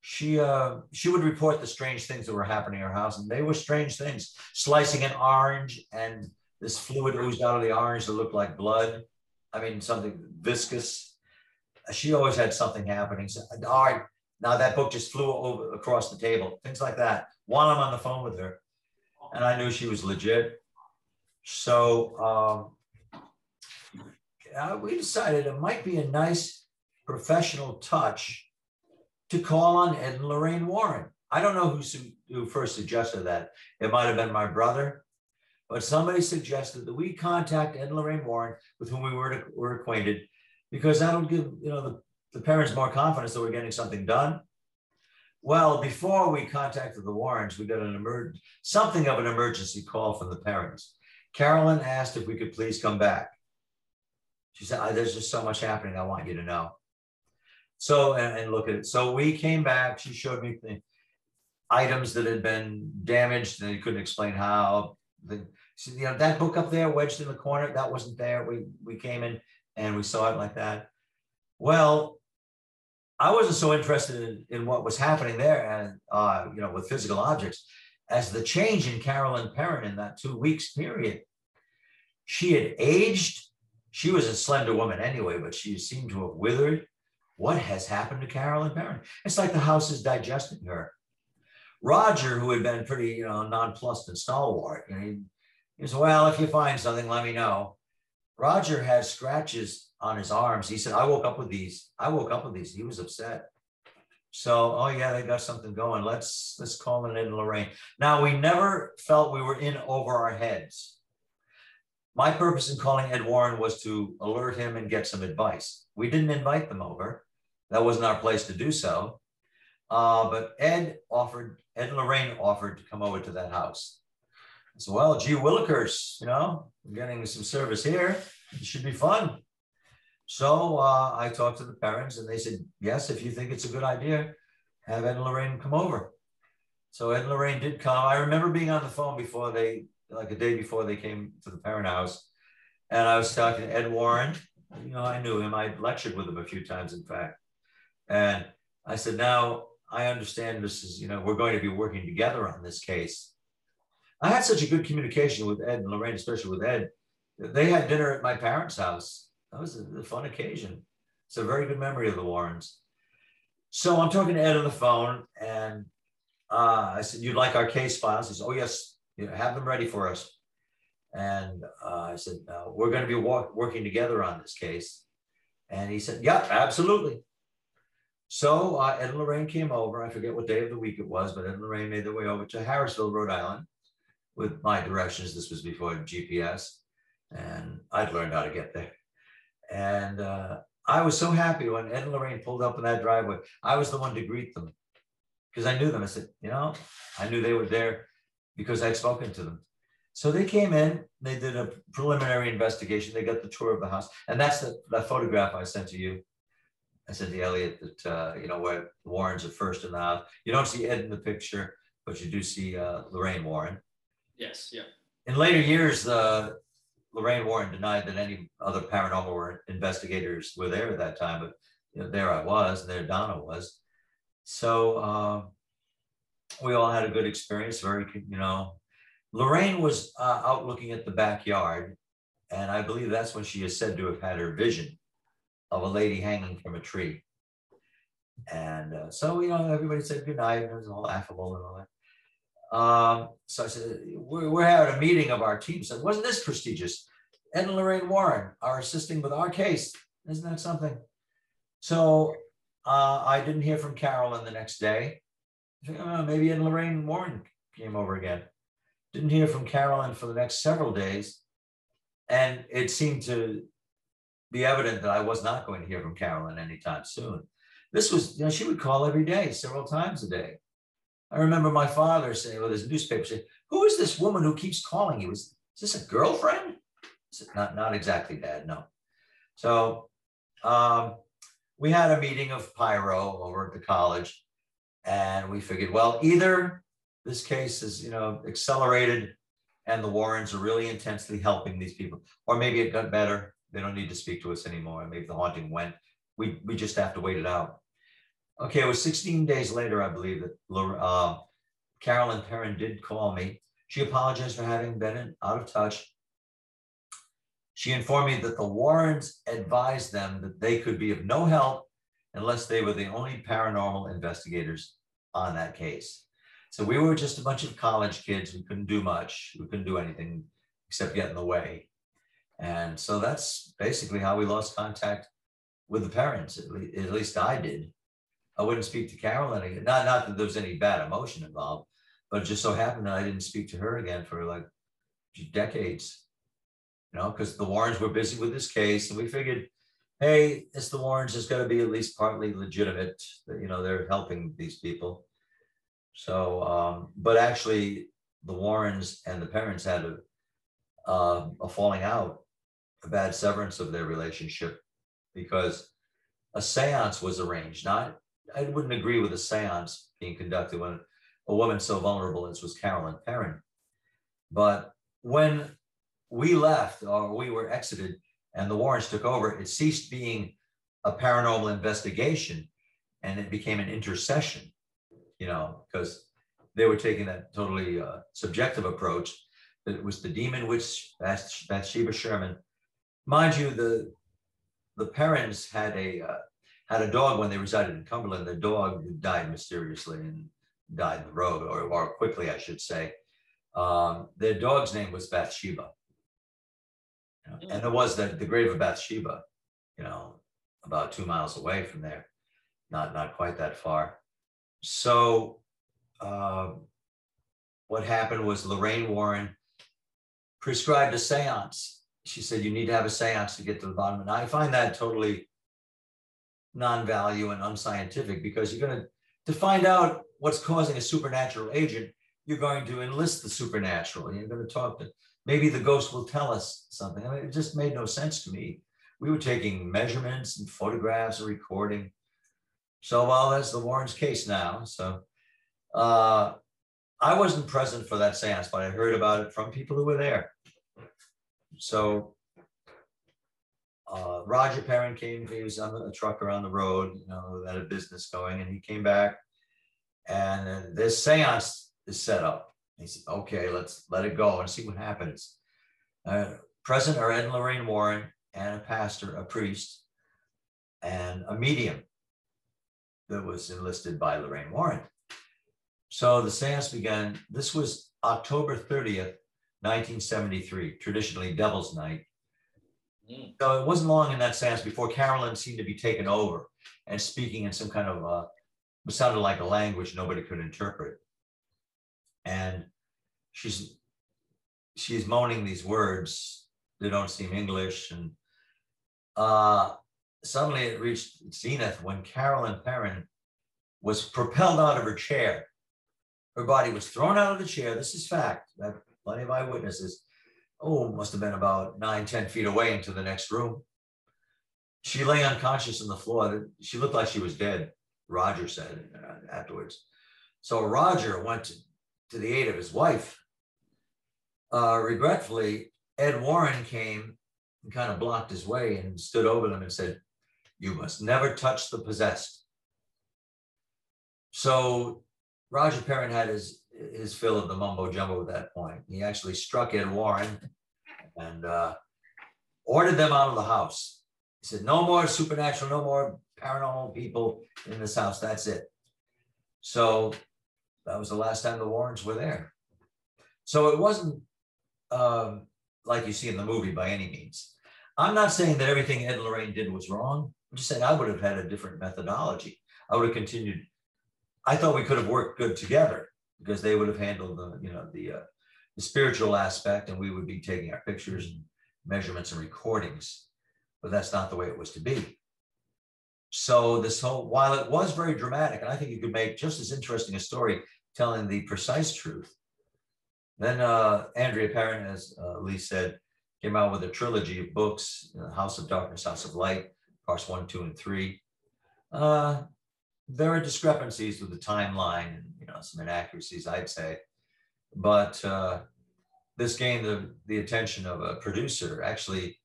she uh, she would report the strange things that were happening in her house. And they were strange things, slicing an orange and this fluid oozed out of the orange that looked like blood. I mean, something viscous. She always had something happening. So, all right, now that book just flew over across the table, things like that. While I'm on the phone with her, and I knew she was legit. So um, uh, we decided it might be a nice professional touch to call on Ed and Lorraine Warren. I don't know who, who first suggested that. It might have been my brother, but somebody suggested that we contact Ed and Lorraine Warren, with whom we were, were acquainted, because that'll give you know the, the Perrons more confidence that we're getting something done. Well, before we contacted the Warrens, we got an emerg- something of an emergency call from the Perrons. Carolyn asked if we could please come back. She said, "Ah, "There's just so much happening. I want you to know." So and, and look at it. So we came back. She showed me the items that had been damaged, and they couldn't explain how. The she, you know that book up there, wedged in the corner, that wasn't there. We we came in and we saw it like that. Well, I wasn't so interested in, in what was happening there, and uh, you know, with physical objects, as the change in Carolyn Perron in that two weeks period. She had aged. She was a slender woman anyway, but she seemed to have withered. What has happened to Carolyn Perron? It's like the house is digesting her. Roger, who had been pretty, you know, nonplussed and stalwart, you know, he, he said, "Well, if you find something, let me know." Roger has scratches on his arms. He said, I woke up with these. I woke up with these. He was upset. So, oh yeah, they got something going. Let's let's call it in Lorraine. Now we never felt we were in over our heads. My purpose in calling Ed Warren was to alert him and get some advice. We didn't invite them over. That wasn't our place to do so. Uh, but Ed offered, Ed and Lorraine offered to come over to that house. I said, well, gee willikers, you know, we're getting some service here. It should be fun. So uh, I talked to the Perrons and they said, yes, if you think it's a good idea, have Ed and Lorraine come over. So Ed and Lorraine did come. I remember being on the phone before they, like a day before they came to the Perron house. And I was talking to Ed Warren. You know, I knew him. I lectured with him a few times, in fact. And I said, now I understand this is, you know, we're going to be working together on this case. I had such a good communication with Ed and Lorraine, especially with Ed. They had dinner at my parents' house that was a, a fun occasion. It's a very good memory of the Warrens. So I'm talking to Ed on the phone, and uh, I said, "You'd like our case files?" He said, "Oh yes, you know, have them ready for us." And uh, I said, uh, "We're going to be wa- working together on this case." And he said, "Yeah, absolutely." So uh, Ed and Lorraine came over. I forget what day of the week it was, but Ed and Lorraine made their way over to Harrisville, Rhode Island, with my directions. This was before GPS, and I'd learned how to get there. And uh, I was so happy when Ed and Lorraine pulled up in that driveway. I was the one to greet them because I knew them. I said, you know, I knew they were there because I'd spoken to them. So they came in, they did a preliminary investigation. They got the tour of the house. And that's the, that photograph I sent to you. I said to Elliott that, uh, you know, where the Warrens are first in the house. You don't see Ed in the picture, but you do see uh, Lorraine Warren. Yes, yeah. In later years, uh, Lorraine Warren denied that any other paranormal investigators were there at that time, but you know, there I was, and there Donna was. So uh, we all had a good experience. Very, you know, Lorraine was uh, out looking at the backyard, and I believe that's when she is said to have had her vision of a lady hanging from a tree. And uh, so, you know, everybody said good night, and it was all affable and all that. Um, so I said, we're, we're having a meeting of our team. So wasn't this prestigious? Ed and Lorraine Warren are assisting with our case. Isn't that something? So uh, I didn't hear from Carolyn the next day. Uh, maybe Ed and Lorraine Warren came over again. Didn't hear from Carolyn for the next several days. And it seemed to be evident that I was not going to hear from Carolyn anytime soon. This was, you know, she would call every day, several times a day. I remember my father saying with his newspaper, saying, Who is this woman who keeps calling you? Is, is this a girlfriend? Not, not exactly, Dad, no. So um, we had a meeting of PIRO over at the college, and we figured, well, either this case is, you know, accelerated and the Warrens are really intensely helping these people, or maybe it got better. They don't need to speak to us anymore. Maybe the haunting went. We, we just have to wait it out. Okay, it was 16 days later, I believe, that uh, Carolyn Perron did call me. She apologized for having been out of touch. She informed me that the Warrens advised them that they could be of no help unless they were the only paranormal investigators on that case. So we were just a bunch of college kids. We couldn't do much. We couldn't do anything except get in the way. And so that's basically how we lost contact with the Perrons. At least, at least I did. I wouldn't speak to Carolyn again. Not, not that there was any bad emotion involved, but it just so happened that I didn't speak to her again for like decades. You know, because the Warrens were busy with this case, and we figured, hey, the Warrens has got to be at least partly legitimate. That you know they're helping these people. So, um, but actually, the Warrens and the Perrons had a uh, a falling out, a bad severance of their relationship, because a séance was arranged, not I wouldn't agree with a seance being conducted when a woman so vulnerable as was Carolyn Perron. But when we left or we were exited and the Warrens took over, it ceased being a paranormal investigation and it became an intercession, you know, because they were taking that totally uh, subjective approach that it was the demon witch Bathsheba Sherman. Mind you, the the Perrons had a uh, had a dog when they resided in Cumberland. The dog died mysteriously and died in the road, or, or quickly, I should say. Um, their dog's name was Bathsheba. And there was the, the grave of Bathsheba, you know, about two miles away from there, not, not quite that far. So uh, what happened was Lorraine Warren prescribed a seance. She said, you need to have a seance to get to the bottom. And I find that totally non-value and unscientific because you're going to to find out what's causing a supernatural agent you're going to enlist the supernatural and you're going to talk to maybe the ghost will tell us something. I mean, it just made no sense to me. We were taking measurements and photographs and recording. So well that's the warren's case now so uh, i wasn't present for that seance but i heard about it from people who were there. So uh, Roger Perron came, he was on a trucker on the road, you know, had a business going, and he came back and this seance is set up. He said, okay, let's let it go and see what happens. Uh, present are Ed and Lorraine Warren and a pastor, a priest, and a medium that was enlisted by Lorraine Warren. So the seance began. This was October 30th, 1973, traditionally Devil's Night. Mm. So it wasn't long in that seance before Carolyn seemed to be taken over and speaking in some kind of uh, sounded like a language nobody could interpret. And she's she's moaning these words they don't seem English. And uh, suddenly it reached zenith when Carolyn Perron was propelled out of her chair. Her body was thrown out of the chair. This is fact. I have plenty of eyewitnesses. Oh, must have been about nine, ten feet away into the next room. She lay unconscious on the floor. She looked like she was dead, Roger said uh, afterwards. So Roger went to, to the aid of his wife. Uh, regretfully, Ed Warren came and kind of blocked his way and stood over them and said, You must never touch the possessed. So Roger Perron had his his fill of the mumbo jumbo at that point. He actually struck Ed Warren and uh, ordered them out of the house. He said, No more supernatural, no more paranormal people in this house. That's it. So that was the last time the Warrens were there. So it wasn't um, like you see in the movie by any means. I'm not saying that everything Ed and Lorraine did was wrong. I'm just saying I would have had a different methodology. I would have continued. I thought we could have worked good together because they would have handled the, you know, the, uh, the spiritual aspect and we would be taking our pictures and measurements and recordings. But that's not the way it was to be. So this whole, while it was very dramatic, and I think you could make just as interesting a story telling the precise truth. Then uh, Andrea Perron, as uh, Lee said, came out with a trilogy of books, uh, House of Darkness, House of Light, parts one, two, and three. Uh, there are discrepancies with the timeline and you know some inaccuracies, I'd say, but uh, this gained the, the attention of a producer. Actually,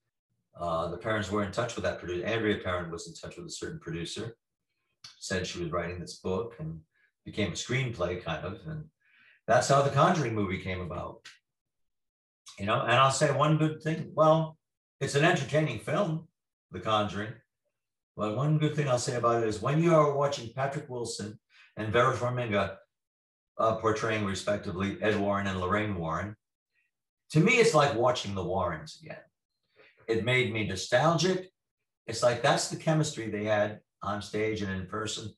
uh, the Perrons were in touch with that producer. Andrea Perron was in touch with a certain producer, said she was writing this book and became a screenplay kind of. And that's how the Conjuring movie came about. You know, and I'll say one good thing. Well, it's an entertaining film, The Conjuring. But one good thing I'll say about it is when you are watching Patrick Wilson and Vera Farmiga uh, portraying respectively Ed Warren and Lorraine Warren, to me, it's like watching the Warrens again. It made me nostalgic. It's like that's the chemistry they had on stage and in person.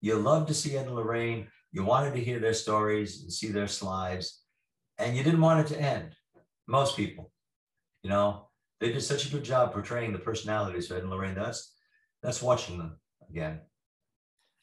You love to see Ed and Lorraine. You wanted to hear their stories and see their slides, and you didn't want it to end. Most people, you know, they did such a good job portraying the personalities of Ed and Lorraine. That's that's watching them again.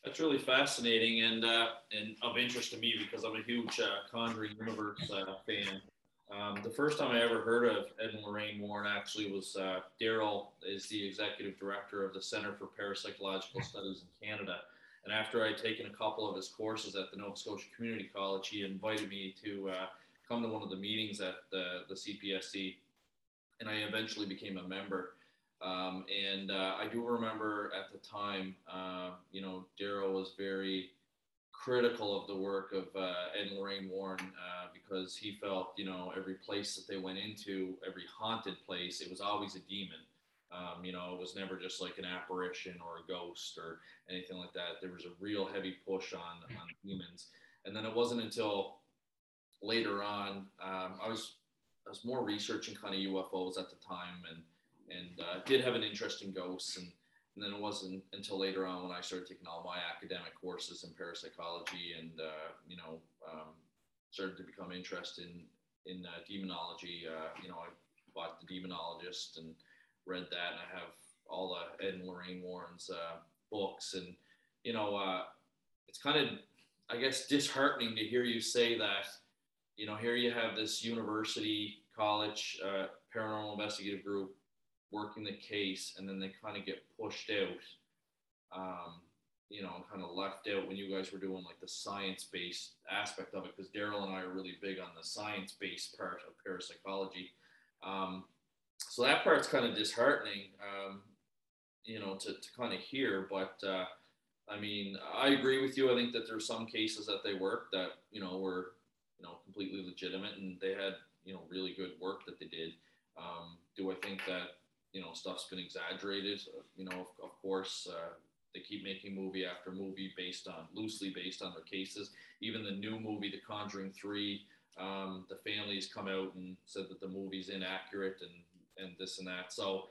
That's really fascinating and uh, and of interest to me because I'm a huge uh, Conjuring Universe uh, fan. Um, the first time I ever heard of Ed and Lorraine Warren actually was uh, Darryll is the executive director of the Center for Parapsychological Studies in Canada. And after I'd taken a couple of his courses at the Nova Scotia Community College, he invited me to uh, come to one of the meetings at the, the CPSC. And I eventually became a member. Um, and uh, I do remember at the time, uh, you know, Darryll was very critical of the work of uh, Ed and Lorraine Warren uh, because he felt, you know, every place that they went into, every haunted place, it was always a demon. Um, you know, it was never just like an apparition or a ghost or anything like that. There was a real heavy push on on demons, and then it wasn't until later on um, I was I was more researching kind of UFOs at the time and and uh, did have an interest in ghosts and and then it wasn't until later on when I started taking all my academic courses in parapsychology and uh, you know um, started to become interested in in uh, demonology. Uh, you know, I bought the Demonologist and read that, and I have all the Ed and Lorraine Warren's uh, books, and you know, uh, it's kind of I guess disheartening to hear you say that. You know, here you have this university, college, uh, paranormal investigative group working the case and then they kind of get pushed out um, you know kind of left out when you guys were doing like the science-based aspect of it because Darryll and i are really big on the science-based part of parapsychology. Um, so that part's kind of disheartening um, you know to, to kind of hear but uh, i mean i agree with you. I think that there's some cases that they worked that you know were you know completely legitimate and they had you know really good work that they did. Um, do i think that you know stuff's been exaggerated. You know, of, of course, uh, they keep making movie after movie based on loosely based on their cases. Even the new movie, The Conjuring Three, um, the families come out and said that the movie's inaccurate and and this and that. So,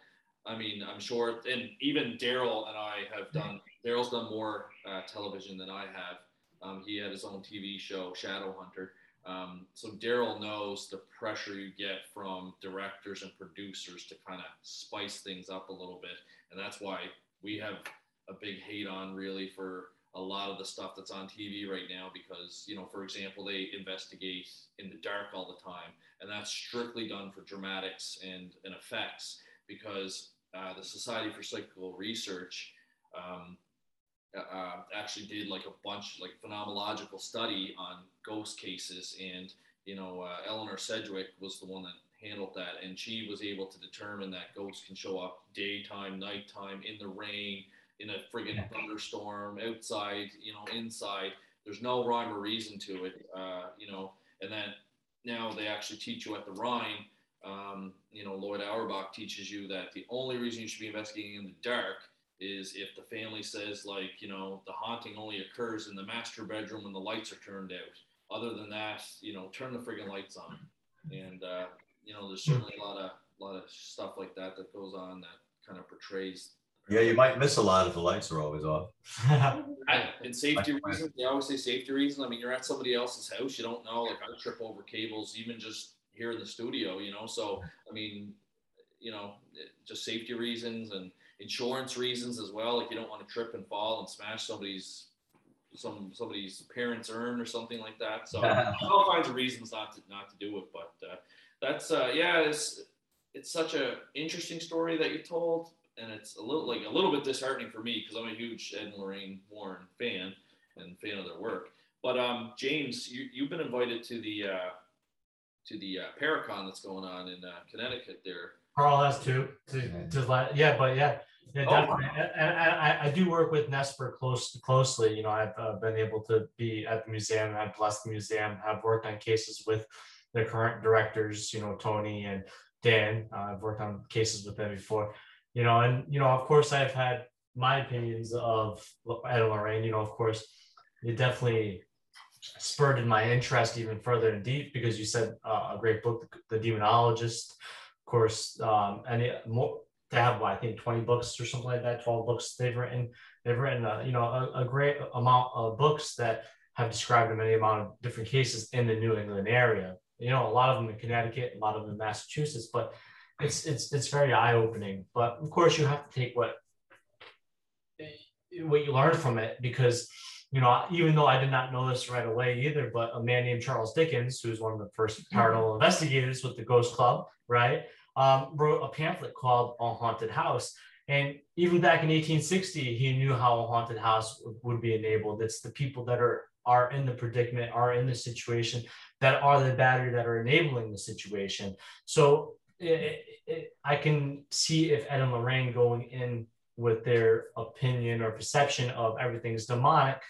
I mean, I'm sure, and even Darryll and I have done. Darryll's done more uh, television than I have. Um, he had his own TV show, Shadow Hunter. Um, so Darryll knows the pressure you get from directors and producers to kind of spice things up a little bit, and that's why we have a big hate on really for a lot of the stuff that's on TV right now because you know, for example, they investigate in the dark all the time, and that's strictly done for dramatics and, and effects because uh, the Society for Psychical Research um, uh, actually did like a bunch like phenomenological study on ghost cases and you know uh, eleanor sidgwick was the one that handled that and she was able to determine that ghosts can show up daytime nighttime in the rain in a friggin' thunderstorm outside you know inside. There's no rhyme or reason to it uh, you know and then now they actually teach you at the rhine um, you know loyd auerbach teaches you that the only reason you should be investigating in the dark is if the family says like you know the haunting only occurs in the master bedroom when the lights are turned out. Other than that you know turn the friggin' lights on. And uh, you know there's certainly a lot of a lot of stuff like that that goes on that kind of portrays. Yeah, you might miss a lot if the lights are always off. I, and safety reasons they always say safety reasons. I mean you're at somebody else's house you don't know like i trip over cables even just here in the studio you know? So i mean you know just safety reasons and insurance reasons as well. Like you don't want to trip and fall and smash somebody's some somebody's parents' urn or something like that. So all kinds of reasons not to not to do it. But uh, that's uh, yeah, it's it's such a interesting story that you told, and it's a little like a little bit disheartening for me because I'm a huge Ed and Lorraine Warren fan and fan of their work. But um, James, you you've been invited to the uh, to the uh, Paracon that's going on in uh, Connecticut there Carl has two to, to let, yeah, but yeah, yeah, Oh, definitely. And, and I, I do work with NESPR close closely. You know, I've uh, been able to be at the museum. I've blessed the museum. I've worked on cases with the current directors. You know, Tony and Dan. Uh, I've worked on cases with them before. You know, and you know, of course, I've had my opinions of Ed and Lorraine. You know, of course, it definitely spurred in my interest even further and deep because you said uh, a great book, The Demonologist course, um, and it, more, they have I think 20 books or something like that, 12 books they've written. They've written, uh, you know, a, a, great amount of books that have described a many amount of different cases in the New England area. You know, a lot of them in Connecticut, a lot of them in Massachusetts, but it's it's it's very eye opening. But of course, you have to take what what you learn from it because you know, even though I did not know this right away either, but a man named Charles Dickens, who's one of the first paranormal investigators with the Ghost Club, right, um, wrote a pamphlet called A Haunted House. And even back in 1860, he knew how a haunted house would be enabled. It's the people that are are in the predicament, are in the situation, that are the battery that are enabling the situation. So it, it, I can see if Ed and Lorraine going in with their opinion or perception of everything is demonic,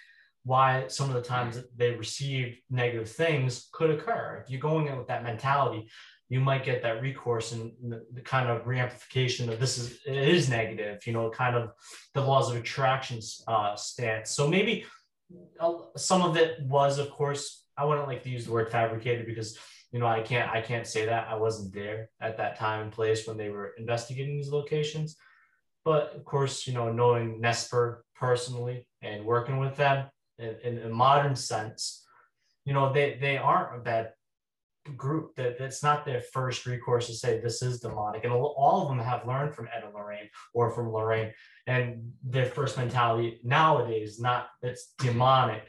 why some of the times they receive negative things could occur. If you're going in with that mentality, you might get that recourse and the, kind of reamplification of this is it is negative, you know, kind of the laws of attraction uh, stance. So maybe uh, some of it was, of course, I wouldn't like to use the word fabricated because you know I can't I can't say that I wasn't there at that time and place when they were investigating these locations. But of course, you know, knowing NESPR personally and working with them, in, in a modern sense, you know, they, they aren't a bad group. That that's not their first recourse to say this is demonic. And all of them have learned from ed and lorraine or from lorraine. And their first mentality nowadays not it's demonic.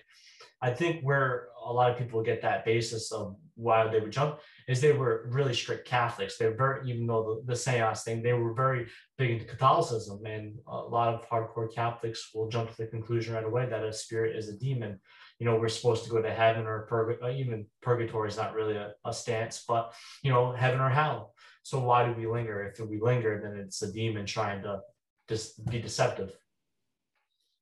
I think where a lot of people get that basis of why they would jump is they were really strict catholics. They're very even though the, the seance thing they were very big into catholicism and a lot of hardcore catholics will jump to the conclusion right away that a spirit is a demon. You know we're supposed to go to heaven or purg- uh, even purgatory is not really a, a stance but you know heaven or hell. So why do we linger? If we linger then it's a demon trying to just be deceptive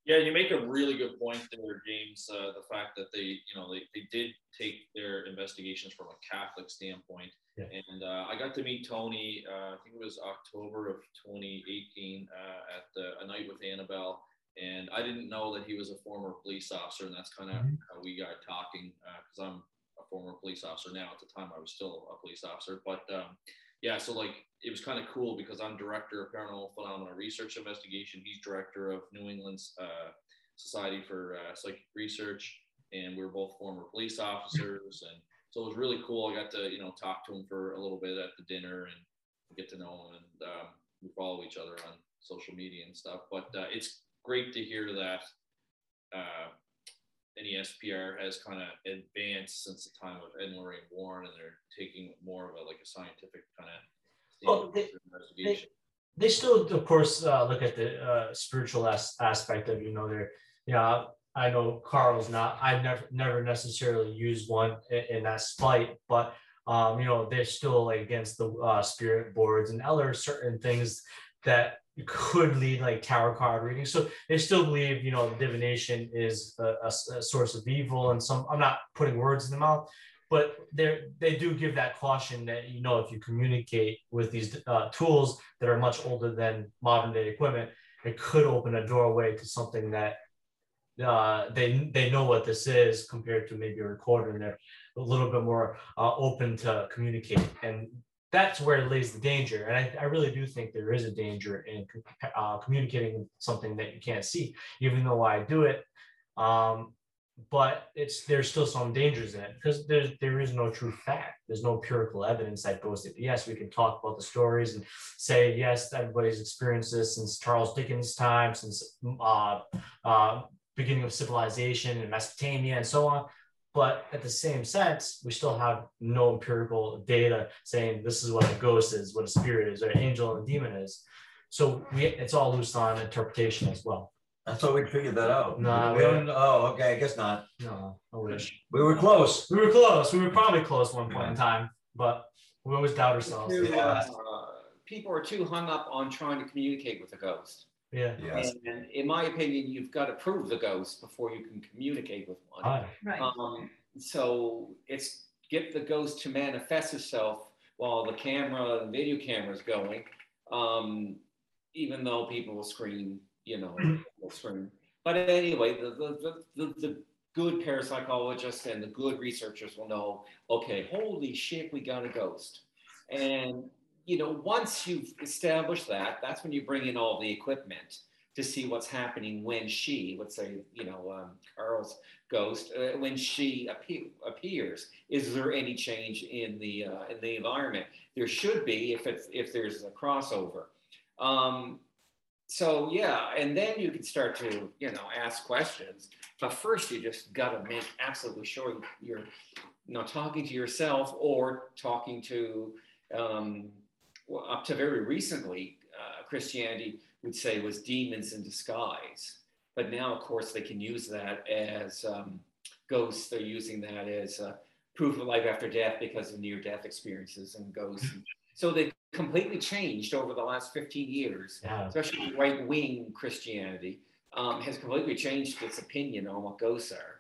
yeah you make a really good point there james uh, the fact that they you know they, they did take their investigations from a catholic standpoint Yeah. And uh, I got to meet Tony. Uh, I think it was October of 2018 uh, at the, a night with Annabelle. And I didn't know that he was a former police officer, and that's kind of Mhm. how we got talking. Because I'm a former police officer now. At the time, I was still a police officer. But um, yeah, so like it was kind of cool because I'm director of paranormal phenomena research investigation. He's director of New England's uh, Society for uh, Psychic Research, and we are both former police officers. And so it was really cool. I got to you know talk to him for a little bit at the dinner and get to know him, and um, we follow each other on social media and stuff. But uh, it's great to hear that. NESPR has kind of advanced since the time of Ed and Lorraine Warren, and they're taking more of a like a scientific kind of Well, they- investigation. they still, of course, uh, look at the uh, spiritual as- aspect of you know they're yeah. I know Carl's not. I've never never necessarily used one in, in that spite, but um, you know they're still like against the uh, spirit boards and other certain things that could lead like tarot card reading. So they still believe you know divination is a source of evil, and some. I'm not putting words in the mouth, but they they do give that caution that you know if you communicate with these uh, tools that are much older than modern day equipment, it could open a doorway to something that uh, they they know what this is compared to maybe a recorder, and they're a little bit more uh, open to communicate, and that's where it lays the danger. And I, I really do think there is a danger in uh, communicating something that you can't see, even though I do it. Um, but it's there's still some dangers in it because there's there is no true fact. There's no empirical evidence that goes to yes, we can talk about the stories and say yes, everybody's experienced this since Charles Dickens' time, since uh, uh, beginning of civilization in Mesopotamia and so on. But at the same sense, we still have no empirical data saying this is what a ghost is, what a spirit is, or an angel and a demon is. So we it's all loose on interpretation as well. I thought we'd figured that out. No, we we- haven't. Oh, okay. I guess not. No, I wish. We were close. We were close. We were probably close one point in time, but we always doubt ourselves. Yeah. uh, people are too hung up on trying to communicate with a ghost. Yeah. Yes. And in my opinion, you've got to prove the ghost before you can communicate with one. Hi. Right. Um, so it's get the ghost to manifest itself while the camera and video camera is going. Um, even though people will scream, you know, will scream. But anyway, the the, the, the, the good parapsychologists and the good researchers will know, okay, holy shit, we got a ghost. And you know, once you've established that, that's when you bring in all the equipment to see what's happening when she, let's say, you know, um, Carl's ghost, uh, when she appe- appears. Is there any change in the uh, in the environment? There should be if it's if there's a crossover. Um, so yeah, and then you can start to you know ask questions. But first, you just got to make absolutely sure you're not talking to yourself or talking to um, up to very recently, uh, Christianity would say was demons in disguise. But now, of course, they can use that as um, ghosts. They're using that as uh, proof of life after death because of near-death experiences and ghosts. so they completely changed over the last 15 years, Yeah. especially right-wing Christianity um, has completely changed its opinion on what ghosts are.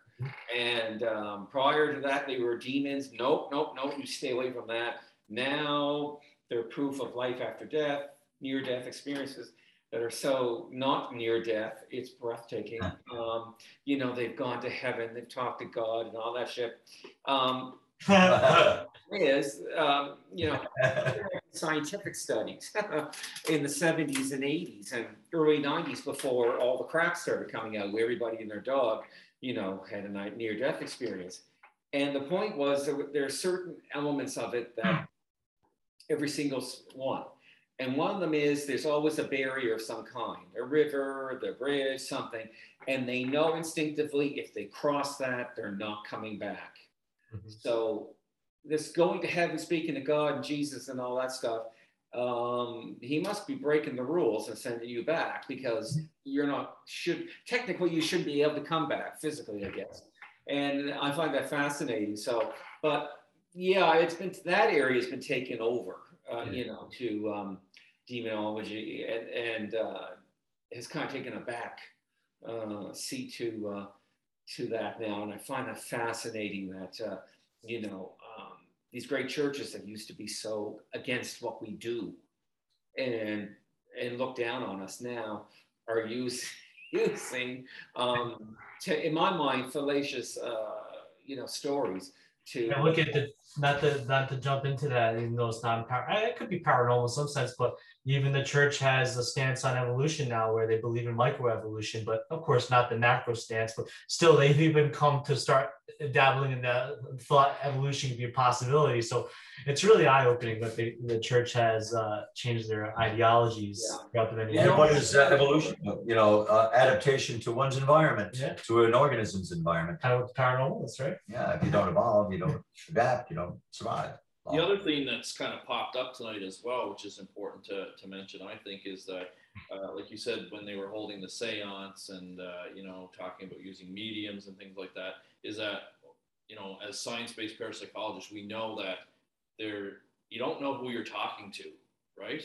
And um, prior to that, they were demons. Nope, nope, nope. You stay away from that. Now they're proof of life after death, near death experiences that are so not near death. It's breathtaking. Um, you know, they've gone to heaven, they've talked to God and all that shit. Um, is, um, you know, scientific studies in the 70s and 80s and early 90s before all the crap started coming out where everybody and their dog, you know, had a near death experience. And the point was there, there are certain elements of it that every single one. And one of them is there's always a barrier of some kind, a river, the bridge, something. And they know instinctively if they cross that, they're not coming back. Mhm. So this going to heaven, speaking to God and Jesus and all that stuff, um, he must be breaking the rules and sending you back because you're not should technically you should be able to come back physically, I guess. And I find that fascinating. So, but yeah, it's been that area has been taken over, uh, you know, to um, demonology and and uh, has kind of taken a back uh, seat to uh, to that now, and I find that fascinating that uh, you know um, these great churches that used to be so against what we do and and look down on us now are use, using um, to, in my mind fallacious uh, you know stories to And look at the not to not to jump into that, even though it's not par- it could be paranormal in some sense, but even the church has a stance on evolution now where they believe in microevolution, but of course not the macro stance, but still they've even come to start dabbling in the thought evolution could be a possibility. So it's really eye-opening that the, the church has uh, changed their ideologies Yeah. throughout the many years. what is uh, evolution? You know, uh, adaptation to one's environment, Yeah. to an organism's environment. Kind of paranormal, that's right. Yeah, if you don't evolve, you don't adapt, you don't survive. The other thing that's kind of popped up tonight as well, which is important to, to mention, I think, is that, uh, like you said, when they were holding the seance and, uh, you know, talking about using mediums and things like that, is that, you know, as science based parapsychologists, we know that there, you don't know who you're talking to, right?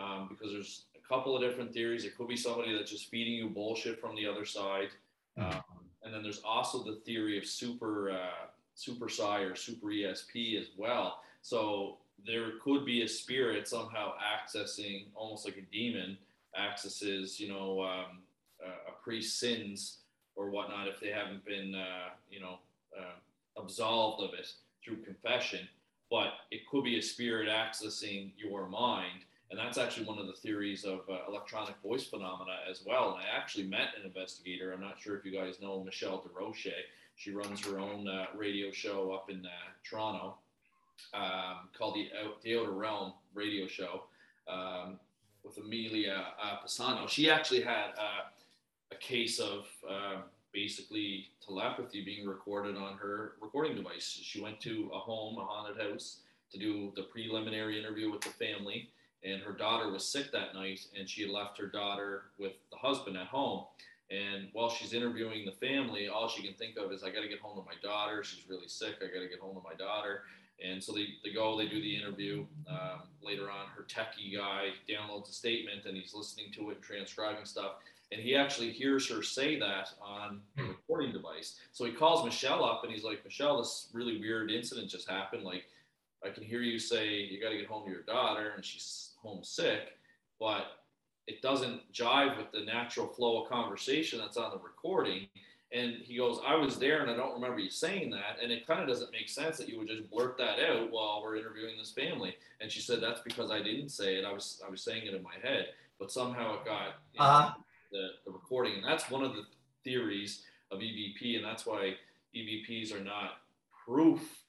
Um, because there's a couple of different theories. It could be somebody that's just feeding you bullshit from the other side. Um, and then there's also the theory of super, uh, super psi or super ESP as well. So there could be a spirit somehow accessing, almost like a demon accesses, you know, um, a, priest's sins or whatnot if they haven't been, uh, you know, uh, absolved of it through confession. But it could be a spirit accessing your mind. And that's actually one of the theories of uh, electronic voice phenomena as well. And I actually met an investigator. I'm not sure if you guys know Michelle DeRoche. She runs her own uh, radio show up in uh, Toronto um, called the, Out- the Outer Realm radio show um, with Amelia uh, Pisano. She actually had uh, a case of uh, basically telepathy being recorded on her recording device. She went to a home, a haunted house, to do the preliminary interview with the family. And her daughter was sick that night, and she left her daughter with the husband at home. And while she's interviewing the family, all she can think of is, I got to get home to my daughter. She's really sick. I got to get home to my daughter. And so they, they go, they do the interview. Um, later on, her techie guy downloads a statement and he's listening to it and transcribing stuff. And he actually hears her say that on the recording device. So he calls Michelle up and he's like, Michelle, this really weird incident just happened. Like, I can hear you say you got to get home to your daughter and she's homesick, but it doesn't jive with the natural flow of conversation that's on the recording. And he goes, I was there and I don't remember you saying that. And it kind of doesn't make sense that you would just blurt that out while we're interviewing this family. And she said, That's because I didn't say it. I was I was saying it in my head. But somehow it got you know, Uh-huh. the, the recording. And that's one of the theories of EVP. And that's why EVPs are not proof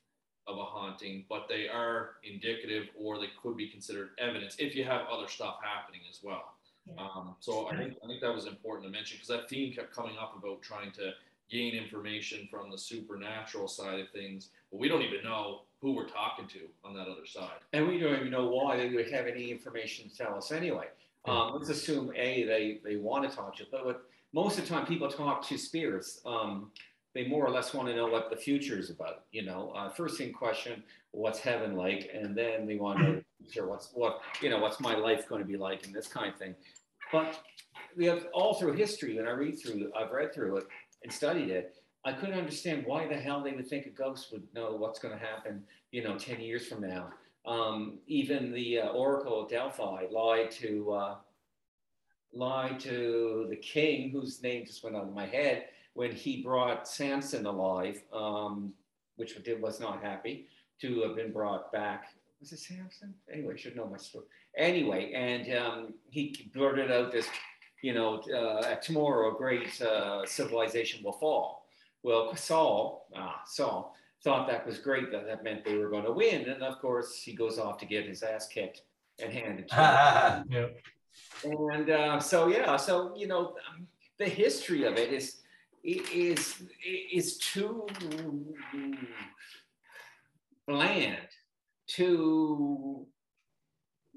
of a haunting, but they are indicative or they could be considered evidence if you have other stuff happening as well. Yeah. Um, so I think I think that was important to mention because that theme kept coming up about trying to gain information from the supernatural side of things, but we don't even know who we're talking to on that other side. and we don't even know why they would have any information to tell us anyway. Um, let's assume a they they want to talk to you, but what, most of the time people talk to spirits. Um, they more or less want to know what the future is about. You know, uh, first thing question, what's heaven like, and then they want to know the future, what's what you know, what's my life going to be like, and this kind of thing. But we have all through history, when I read through, I've read through it and studied it. I couldn't understand why the hell they would think a ghost would know what's going to happen, you know, 10 years from now. Um, even the uh, Oracle of Delphi lied to uh, lied to the king, whose name just went out of my head, when he brought Samson alive, um, which did, was not happy to have been brought back. Was it Samson? Anyway, should know my story. Anyway, and um, he blurted out this, you know, uh, tomorrow a great uh, civilization will fall. Well, Saul, ah, Saul thought that was great. That that meant they were going to win, and of course he goes off to get his ass kicked and handed to him. Yeah. And uh, so yeah, so you know, um, the history of it is is is too bland, too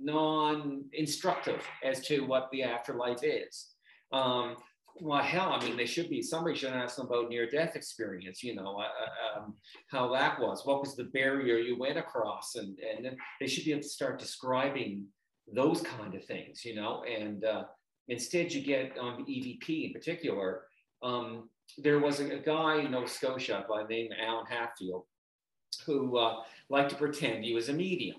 non-instructive as to what the afterlife is. Um, well, hell, I mean, they should be. Somebody should ask them about near-death experience. You know, uh, um, how that was. What was the barrier you went across, and and they should be able to start describing those kind of things. You know, and uh, instead you get on um, EVP in particular. Um, there was a, a, guy in Nova Scotia by the name of Alan Hatfield, who uh, liked to pretend he was a medium.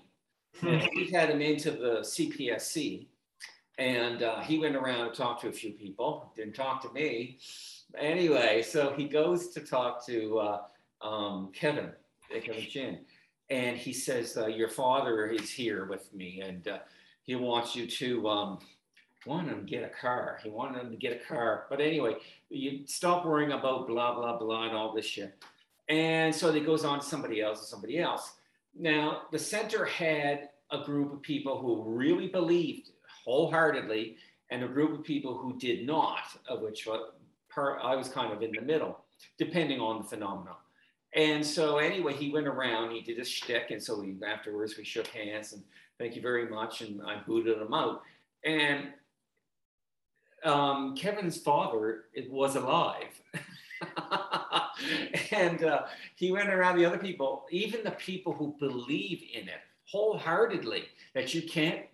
And we had him into the CPSC, and uh, he went around and talked to a few people. Didn't talk to me. Anyway, so he goes to talk to uh, um, Kevin, Kevin Chin, and he says, uh, "Your father is here with me, and uh, he wants you to." Um, want him to get a car. He wanted him to get a car. But anyway, you stop worrying about blah, blah, blah, and all this shit. And so it goes on to somebody else and somebody else. Now, the center had a group of people who really believed wholeheartedly and a group of people who did not, of which I was kind of in the middle, depending on the phenomenon. And so anyway, he went around, he did his shtick, and so we afterwards we shook hands and thank you very much, and I booted him out. And um, Kevin's father was alive. and uh, he went around the other people, even the people who believe in it wholeheartedly, that you can't,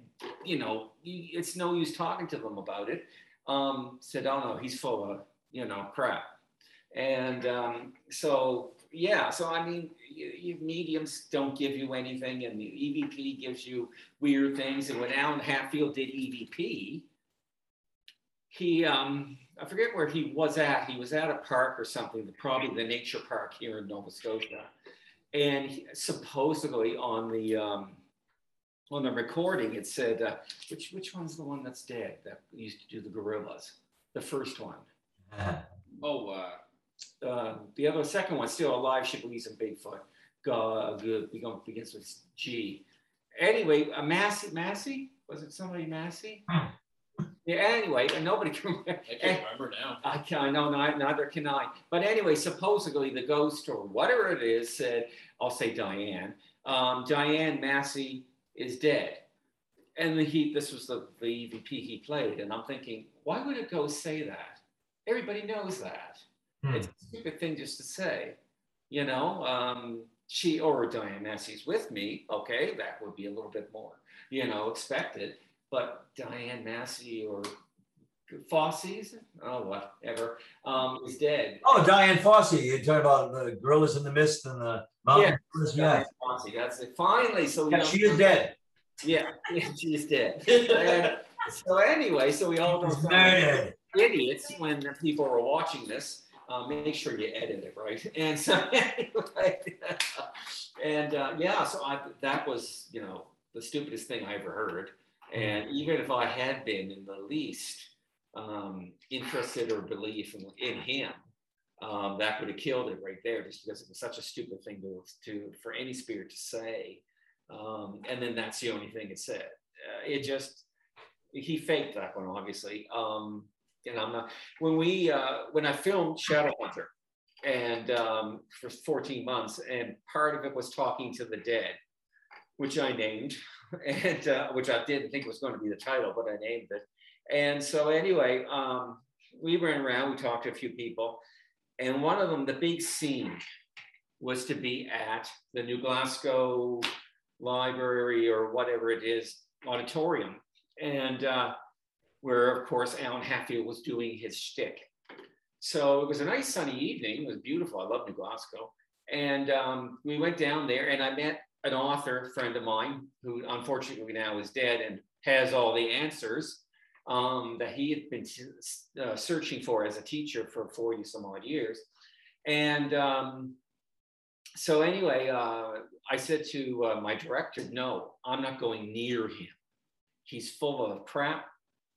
you know, it's no use talking to them about it. Um, said, oh no, he's full of, you know, crap. And um, so, yeah, so I mean, you, you mediums don't give you anything, and the EVP gives you weird things. And when Alan Hatfield did EVP, he um, I forget where he was at. He was at a park or something, probably the nature park here in Nova Scotia, and he, supposedly on the um, on the recording it said uh, which which one's the one that's dead that used to do the gorillas, the first one. oh, uh, uh, the other second one still alive. She believes in Bigfoot. God, good. begins with G. Anyway, a Massey, Massey was it somebody Massey? Yeah, anyway, and nobody can. I can't remember now. I can I know neither can I. But anyway, supposedly the ghost or whatever it is said, I'll say Diane. Um, Diane Massey is dead, and the, he this was the the EVP he played, and I'm thinking, why would a ghost say that? Everybody knows that. Hmm. It's a stupid thing just to say, you know. Um, she or Diane Massey's with me, okay, that would be a little bit more, you know, expected but Diane Massey or Fossey's, oh whatever, um, is dead. Oh, Dian Fossey. You're talking about the Gorillas in the Mist and the Mountain. Yeah, Dian Fossey. That's it. Finally, so yeah, she is dead. Yeah, yeah, she is dead. and, so anyway, so we all know idiots when people are watching this. Uh, make sure you edit it right. And so anyway, and uh, yeah, so I, that was you know the stupidest thing I ever heard. And even if I had been in the least um, interested or belief in, in him, um, that would have killed it right there, just because it was such a stupid thing to, to for any spirit to say. Um, and then that's the only thing it said. Uh, it just he faked that one, obviously. Um, and I'm not when we uh, when I filmed Shadowhunter and um, for 14 months, and part of it was talking to the dead, which I named and uh, which I didn't think was going to be the title, but I named it. And so anyway, um, we ran around, we talked to a few people, and one of them, the big scene, was to be at the New Glasgow Library or whatever it is auditorium, and uh, where of course Alan Hatfield was doing his shtick. So it was a nice sunny evening. It was beautiful. I love New Glasgow. And um, we went down there, and I met an author friend of mine who unfortunately now is dead and has all the answers um, that he had been uh, searching for as a teacher for 40 some odd years. And um, so, anyway, uh, I said to uh, my director, No, I'm not going near him. He's full of crap.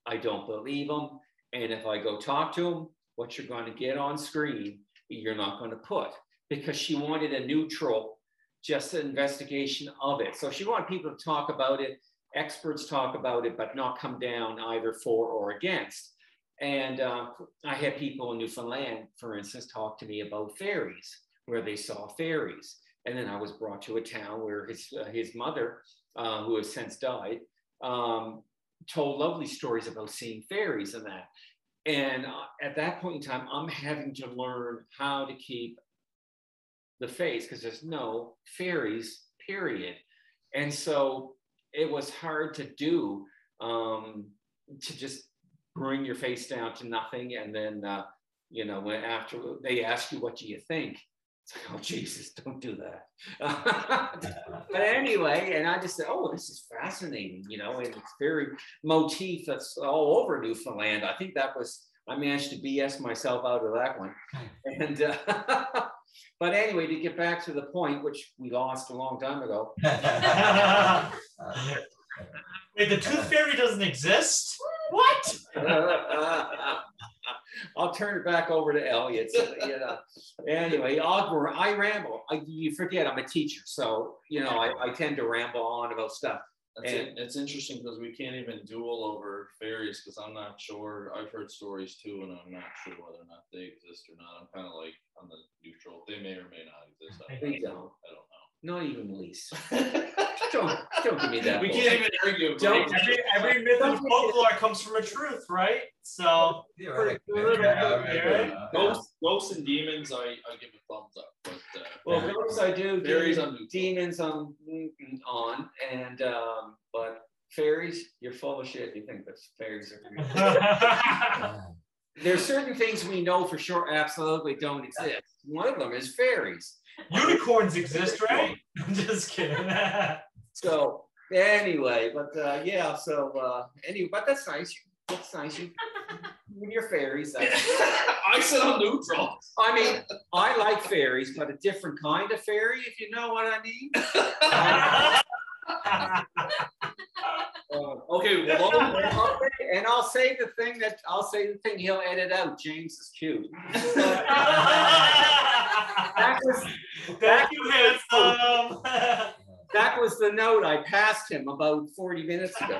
I don't believe him. And if I go talk to him, what you're going to get on screen, you're not going to put because she wanted a neutral just an investigation of it. So she wanted people to talk about it, experts talk about it, but not come down either for or against. And uh, I had people in Newfoundland, for instance, talk to me about fairies, where they saw fairies. And then I was brought to a town where his, uh, his mother, uh, who has since died, um, told lovely stories about seeing fairies and that. And uh, at that point in time, I'm having to learn how to keep the face because there's no fairies, period. And so it was hard to do um, to just bring your face down to nothing. And then, uh, you know, when after they ask you, what do you think? It's like, oh Jesus, don't do that. but anyway, and I just said, oh, this is fascinating, you know, and it's very motif that's all over Newfoundland. I think that was I managed to BS myself out of that one. And uh, but anyway, to get back to the point, which we lost a long time ago. Wait, the tooth fairy doesn't exist? What? I'll turn it back over to Elliott. So, you know. Anyway, I'll, I ramble. I, you forget I'm a teacher, so you know I, I tend to ramble on about stuff. It's, and, it's interesting because we can't even duel over fairies because I'm not sure. I've heard stories too, and I'm not sure whether or not they exist or not. I'm kind of like on the neutral. They may or may not exist. I, they don't. I don't know. Not even least. don't don't give me that. We can't even argue. Don't, every every myth and folklore comes from a truth, right? So yeah, right. yeah, ghosts, ghosts and demons, I, I give a thumbs up. But uh, well, ghosts I do. Fairies on demons on on, and um, but fairies, you're full of shit. You think that fairies are. There's certain things we know for sure absolutely don't exist. One of them is fairies. Unicorns exist, right? I'm just kidding. so anyway, but uh, yeah, so uh, anyway, but that's nice. That's nice. You, when you're fairies, I said I'm neutral. I mean, I like fairies, but a different kind of fairy, if you know what I mean. uh, okay, well, and I'll say the thing that I'll say the thing he'll edit out. James is cute. that was, Thank you, handsome. that was the note I passed him about 40 minutes ago.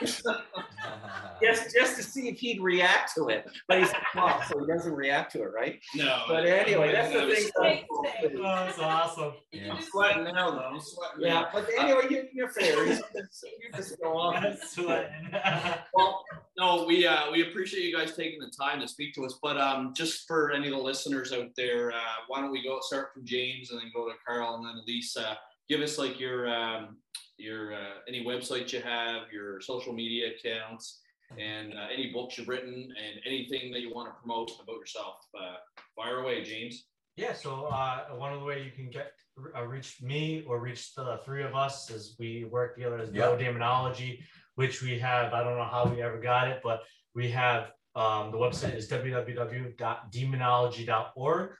just just to see if he'd react to it. But he's a so he doesn't react to it, right? No. But anyway, that's the thing. Oh, that's awesome. Yeah. I'm sweating now, though. I'm sweating. Yeah, but anyway, you, you're fairies. you just go on. well, no, we uh, we appreciate you guys taking the time to speak to us. But um, just for any of the listeners out there, uh, why don't we go start from James and then go to Carl and then Lisa give us like your um, your uh, any websites you have, your social media accounts, and uh, any books you've written, and anything that you want to promote about yourself. Uh, fire away, James. Yeah. So uh, one of the way you can get uh, reach me or reach the three of us is we work together as yep. Demonology, which we have. I don't know how we ever got it, but we have um, the website is www.demonology.org.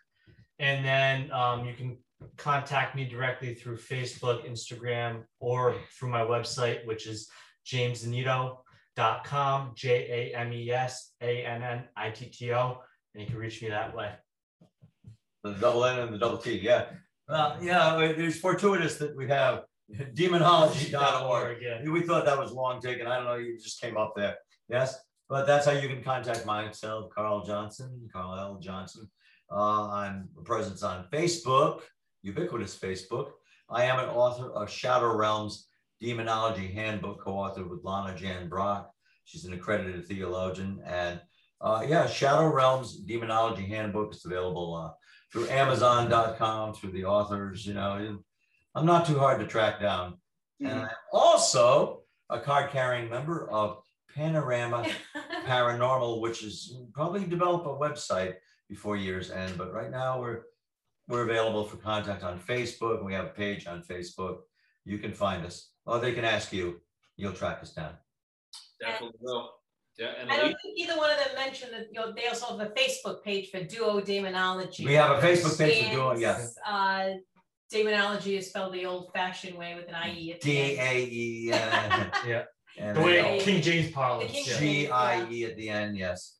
And then um, you can contact me directly through Facebook, Instagram, or through my website, which is jamesannitto.com, J A M E S A N N I T T O. And you can reach me that way. The double N and the double T, yeah. Well, yeah, it's fortuitous that we have demonology.org. Yeah. We thought that was long taken. I don't know, you just came up there. Yes, but that's how you can contact myself, Carl Johnson, Carl L. Johnson. Uh, I'm presence on Facebook, ubiquitous Facebook. I am an author of Shadow Realms Demonology Handbook, co-authored with Lana Jan Brock. She's an accredited theologian. And uh, yeah, Shadow Realms Demonology Handbook is available uh, through Amazon.com, through the authors. You know, I'm not too hard to track down. Mm-hmm. And I'm also a card-carrying member of Panorama Paranormal, which is probably develop a website before year's end. But right now we're we're available for contact on Facebook. We have a page on Facebook. You can find us. Or they can ask you. You'll track us down. Definitely will. Yeah, and I don't think either one of them mentioned that you know, they also have a Facebook page for Duo Daemonologie. We have a Facebook page for Duo, yes. Uh, demonology is spelled the old-fashioned way with an IE at the D end. A E. Yeah. The way King James parlance. G I E at the end, yes.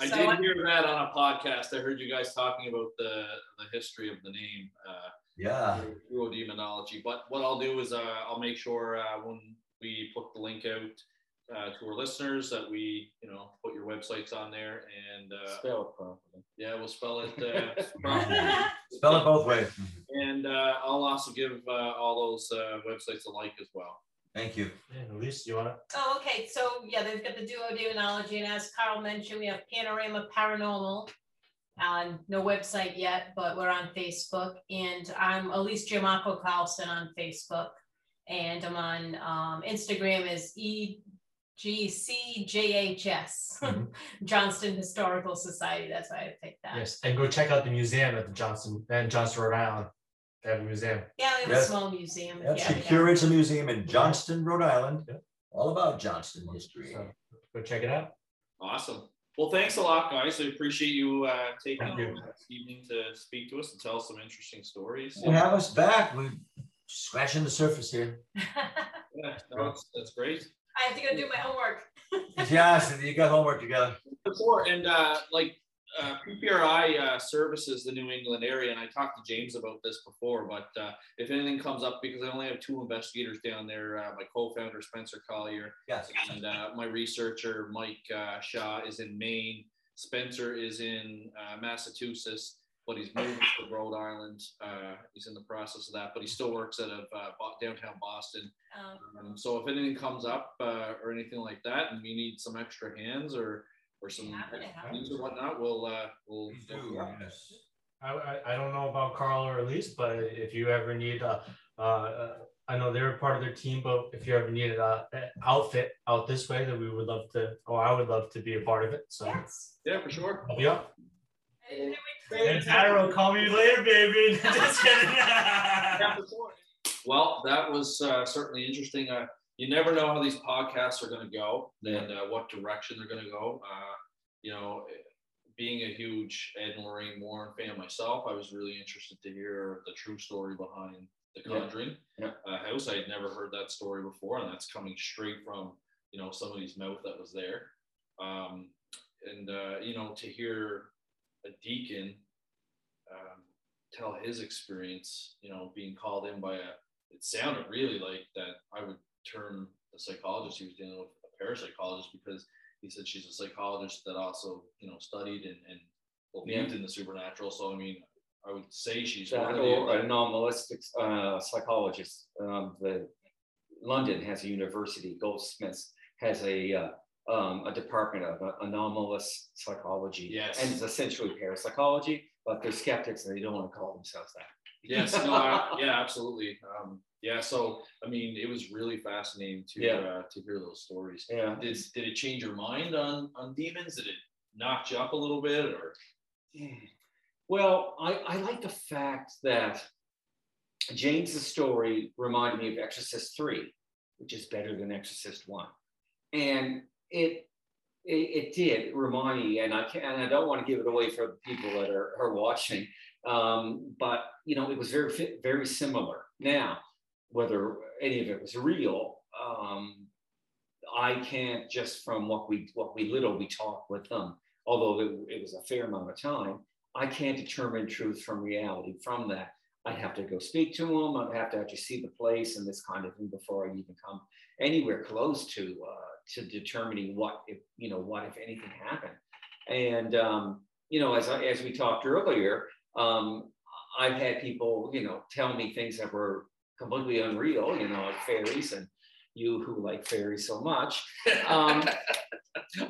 I so did I, hear that on a podcast. I heard you guys talking about the the history of the name. Uh, yeah. Duo Daemonologie. But what I'll do is uh, I'll make sure uh, when we put the link out uh, to our listeners that we, you know, put your websites on there and uh, spell it properly. Yeah, we'll spell it. Uh, spell it both ways. And uh, I'll also give uh, all those uh, websites a like as well. Thank you. And Elise, you want to? Oh, okay. So yeah, they've got the duo daemonologie, and as Carl mentioned, we have Panorama Paranormal. On no website yet, but we're on Facebook, and I'm Elise Giammarco Carlson on Facebook, and I'm on um, Instagram as E GCJHS, Mhm. Johnston Historical Society. That's why I picked that. Yes, and go check out the museum at the Johnson and Johnston, Rhode Island. They have a museum. Yeah, we have a Yes. small museum. Yeah, yeah, she yeah. curates a museum in Johnston, Rhode Island, Yeah. all about Johnston history. So go check it out. Awesome. Well, thanks a lot, guys. I appreciate you uh, taking Thank you. this evening to speak to us and tell us some interesting stories. You have us back. We're scratching the surface here. Yeah, no, that's, that's great. I have to go do my homework. Yes, you got homework together. Before and uh, like uh, PPRI uh, services the New England area, and I talked to James about this before. But uh, if anything comes up, because I only have two investigators down there, uh, my co-founder Spencer Collier Yes. and uh, my researcher Mike uh, Shaw is in Maine. Spencer is in uh, Massachusetts, but he's moved to Rhode Island. Uh, he's in the process of that, but he still works out of uh, downtown Boston. Um, Um, so if anything comes up uh, or anything like that, and we need some extra hands or or some Happy to help. things or whatnot, we'll uh, we'll. Please do, yes. I, I, I don't know about Carl or Elise, but if you ever need a, uh, uh, I know they're part of their team, but if you ever needed a, a outfit out this way, that we would love to, or I would love to be a part of it. So yes. Yeah, for sure. I'll be up. And- And Tyra will call me later, baby. Just kidding. Yeah, for sure. Well, that was uh, certainly interesting. Uh, you never know how these podcasts are going to go and uh, what direction they're going to go. Uh, you know, being a huge Ed and Lorraine Warren fan myself, I was really interested to hear the true story behind The Yeah. Conjuring Yeah. Uh, house. I had never heard that story before, and that's coming straight from you know somebody's mouth that was there. Um, and uh, you know, to hear a deacon um, tell his experience, you know, being called in by a, it sounded really like that I would term the psychologist he was dealing with a parapsychologist because he said she's a psychologist that also, you know, studied and, and believed in the supernatural. So, I mean, I would say she's of anomalistic uh, psychologist. Um, the London has a university. Goldsmiths has a uh, um, a department of uh, anomalous psychology. Yes. and it's essentially parapsychology, but they're skeptics and they don't want to call themselves that. Yes, no, I, yeah, absolutely. Um, yeah, so I mean, it was really fascinating to Yeah. uh, to hear those stories. Yeah. Did did it change your mind on on demons? Did it knock you up a little bit, or Well, I, I like the fact that James's story reminded me of Exorcist 3, which is better than Exorcist 1. And it it, it did remind me, and I can and I don't want to give it away for the people that are, are watching, um, but you know, it was very very similar. Now, whether any of it was real, um, I can't just from what we what we little we talked with them, although it, it was a fair amount of time. I can't determine truth from reality from that. I'd have to go speak to them. I'd have to actually see the place and this kind of thing before I even come anywhere close to uh, to determining what if you know what if anything happened. And um, you know, as I, as we talked earlier, um, I've had people you know tell me things that were completely unreal. You know, like fairies and you who like fairies so much. Um,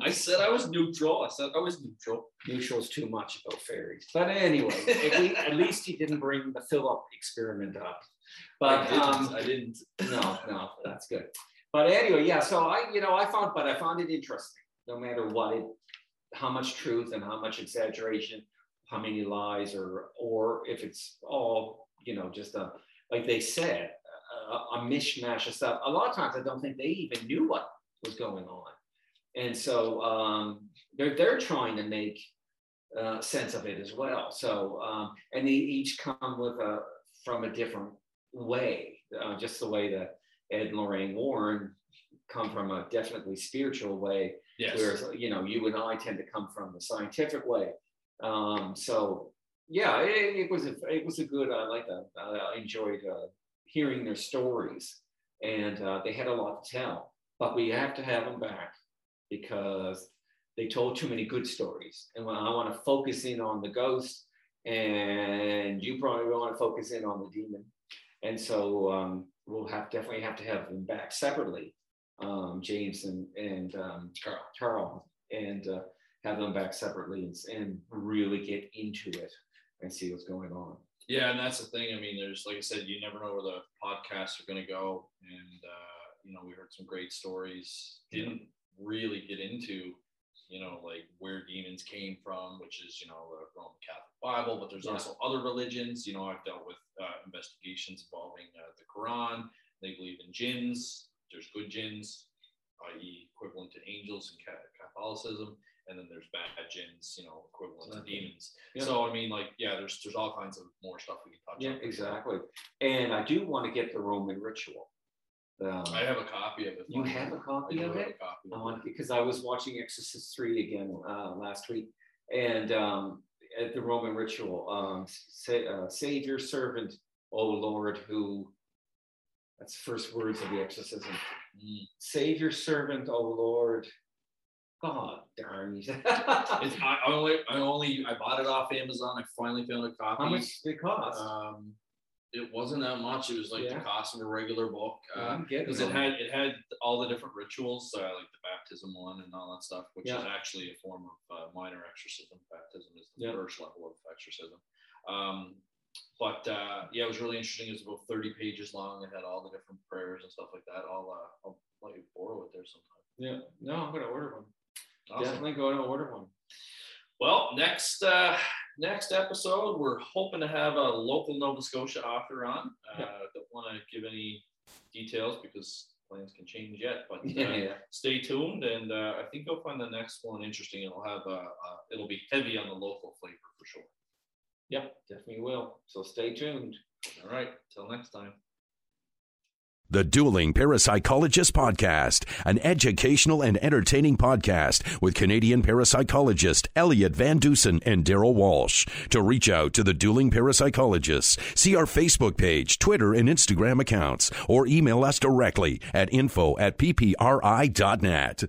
I said I was neutral. I said I was neutral. neutral's too much about fairies. But anyway, at, le- at least he didn't bring the Philip experiment up. But I didn't. um, I didn't. no, no, that's good. But anyway, yeah. So I, you know, I found, but I found it interesting. No matter what it, how much truth and how much exaggeration, how many lies, or or if it's all, you know, just a like they said, a, a mishmash of stuff. A lot of times, I don't think they even knew what was going on, and so um, they're they're trying to make uh, sense of it as well. So um, and they each come with a from a different way, uh, just the way that Ed and Lorraine Warren come from a definitely spiritual way, Yes. whereas you know you and I tend to come from the scientific way. Um, so yeah, it, it was a it was a good. I like that. I enjoyed uh, hearing their stories, and uh, they had a lot to tell. But we have to have them back because they told too many good stories, and when I want to focus in on the ghost, and you probably want to focus in on the demon, and so um, we'll have definitely have to have them back separately, um, James and and um, Carl. Carl, and uh, have them back separately and, and really get into it and see what's going on. Yeah, and that's the thing. I mean, there's like I said, you never know where the podcasts are going to go, and uh, you know, we heard some great stories. Didn't really get into, you know, like where demons came from, which is, you know, the Roman Catholic Bible, but there's Yeah. also other religions. You know, I've dealt with uh, investigations involving uh, the Quran. They believe in jinns. There's good jinns, i.e., equivalent to angels in Catholicism, and then there's bad jinns, you know, equivalent to demons. Yeah. So I mean, like, yeah, there's there's all kinds of more stuff we can touch Yeah, on. sure. exactly. And I do want to get the Roman ritual. Um, I have a copy of it. You have a I copy of it? copy I of it. want because I was watching Exorcist three again uh, last week, and um, at the Roman ritual, um, say, uh, Savior, servant, O Lord, who. That's the first words of the exorcism. Mm. Savior, servant, O Lord. God darn you. It's, I, only, I only, I bought it off Amazon. I finally found a copy. How much did it cost? Um, it wasn't that much. It was like Yeah. the cost of a regular book. Yeah, Uh, because it had it had all the different rituals, uh, like the baptism one and all that stuff, which is actually a form of uh, minor exorcism. Baptism is the Yeah. first level of exorcism. Um, but uh, yeah, it was really interesting. It was about 30 pages long. It had all the different prayers and stuff like that. I'll uh, I'll let you borrow it there sometime. yeah, no, I'm gonna order one. Awesome. Definitely going to order one. Well, next uh, next episode, we're hoping to have a local Nova Scotia author on. Uh, Yep. Don't want to give any details because plans can change yet, but uh, Yeah, yeah. stay tuned, and uh, I think you'll find the next one interesting. It'll have uh, uh, it'll be heavy on the local flavor for sure. Yep, definitely will. So stay tuned. All right, till next time. The Dueling Parapsychologist Podcast, an educational and entertaining podcast with Canadian parapsychologist Elliott Van Dusen and Darryll Walsh. To reach out to the Dueling Parapsychologists, see our Facebook page, Twitter, and Instagram accounts, or email us directly at info at ppri.net.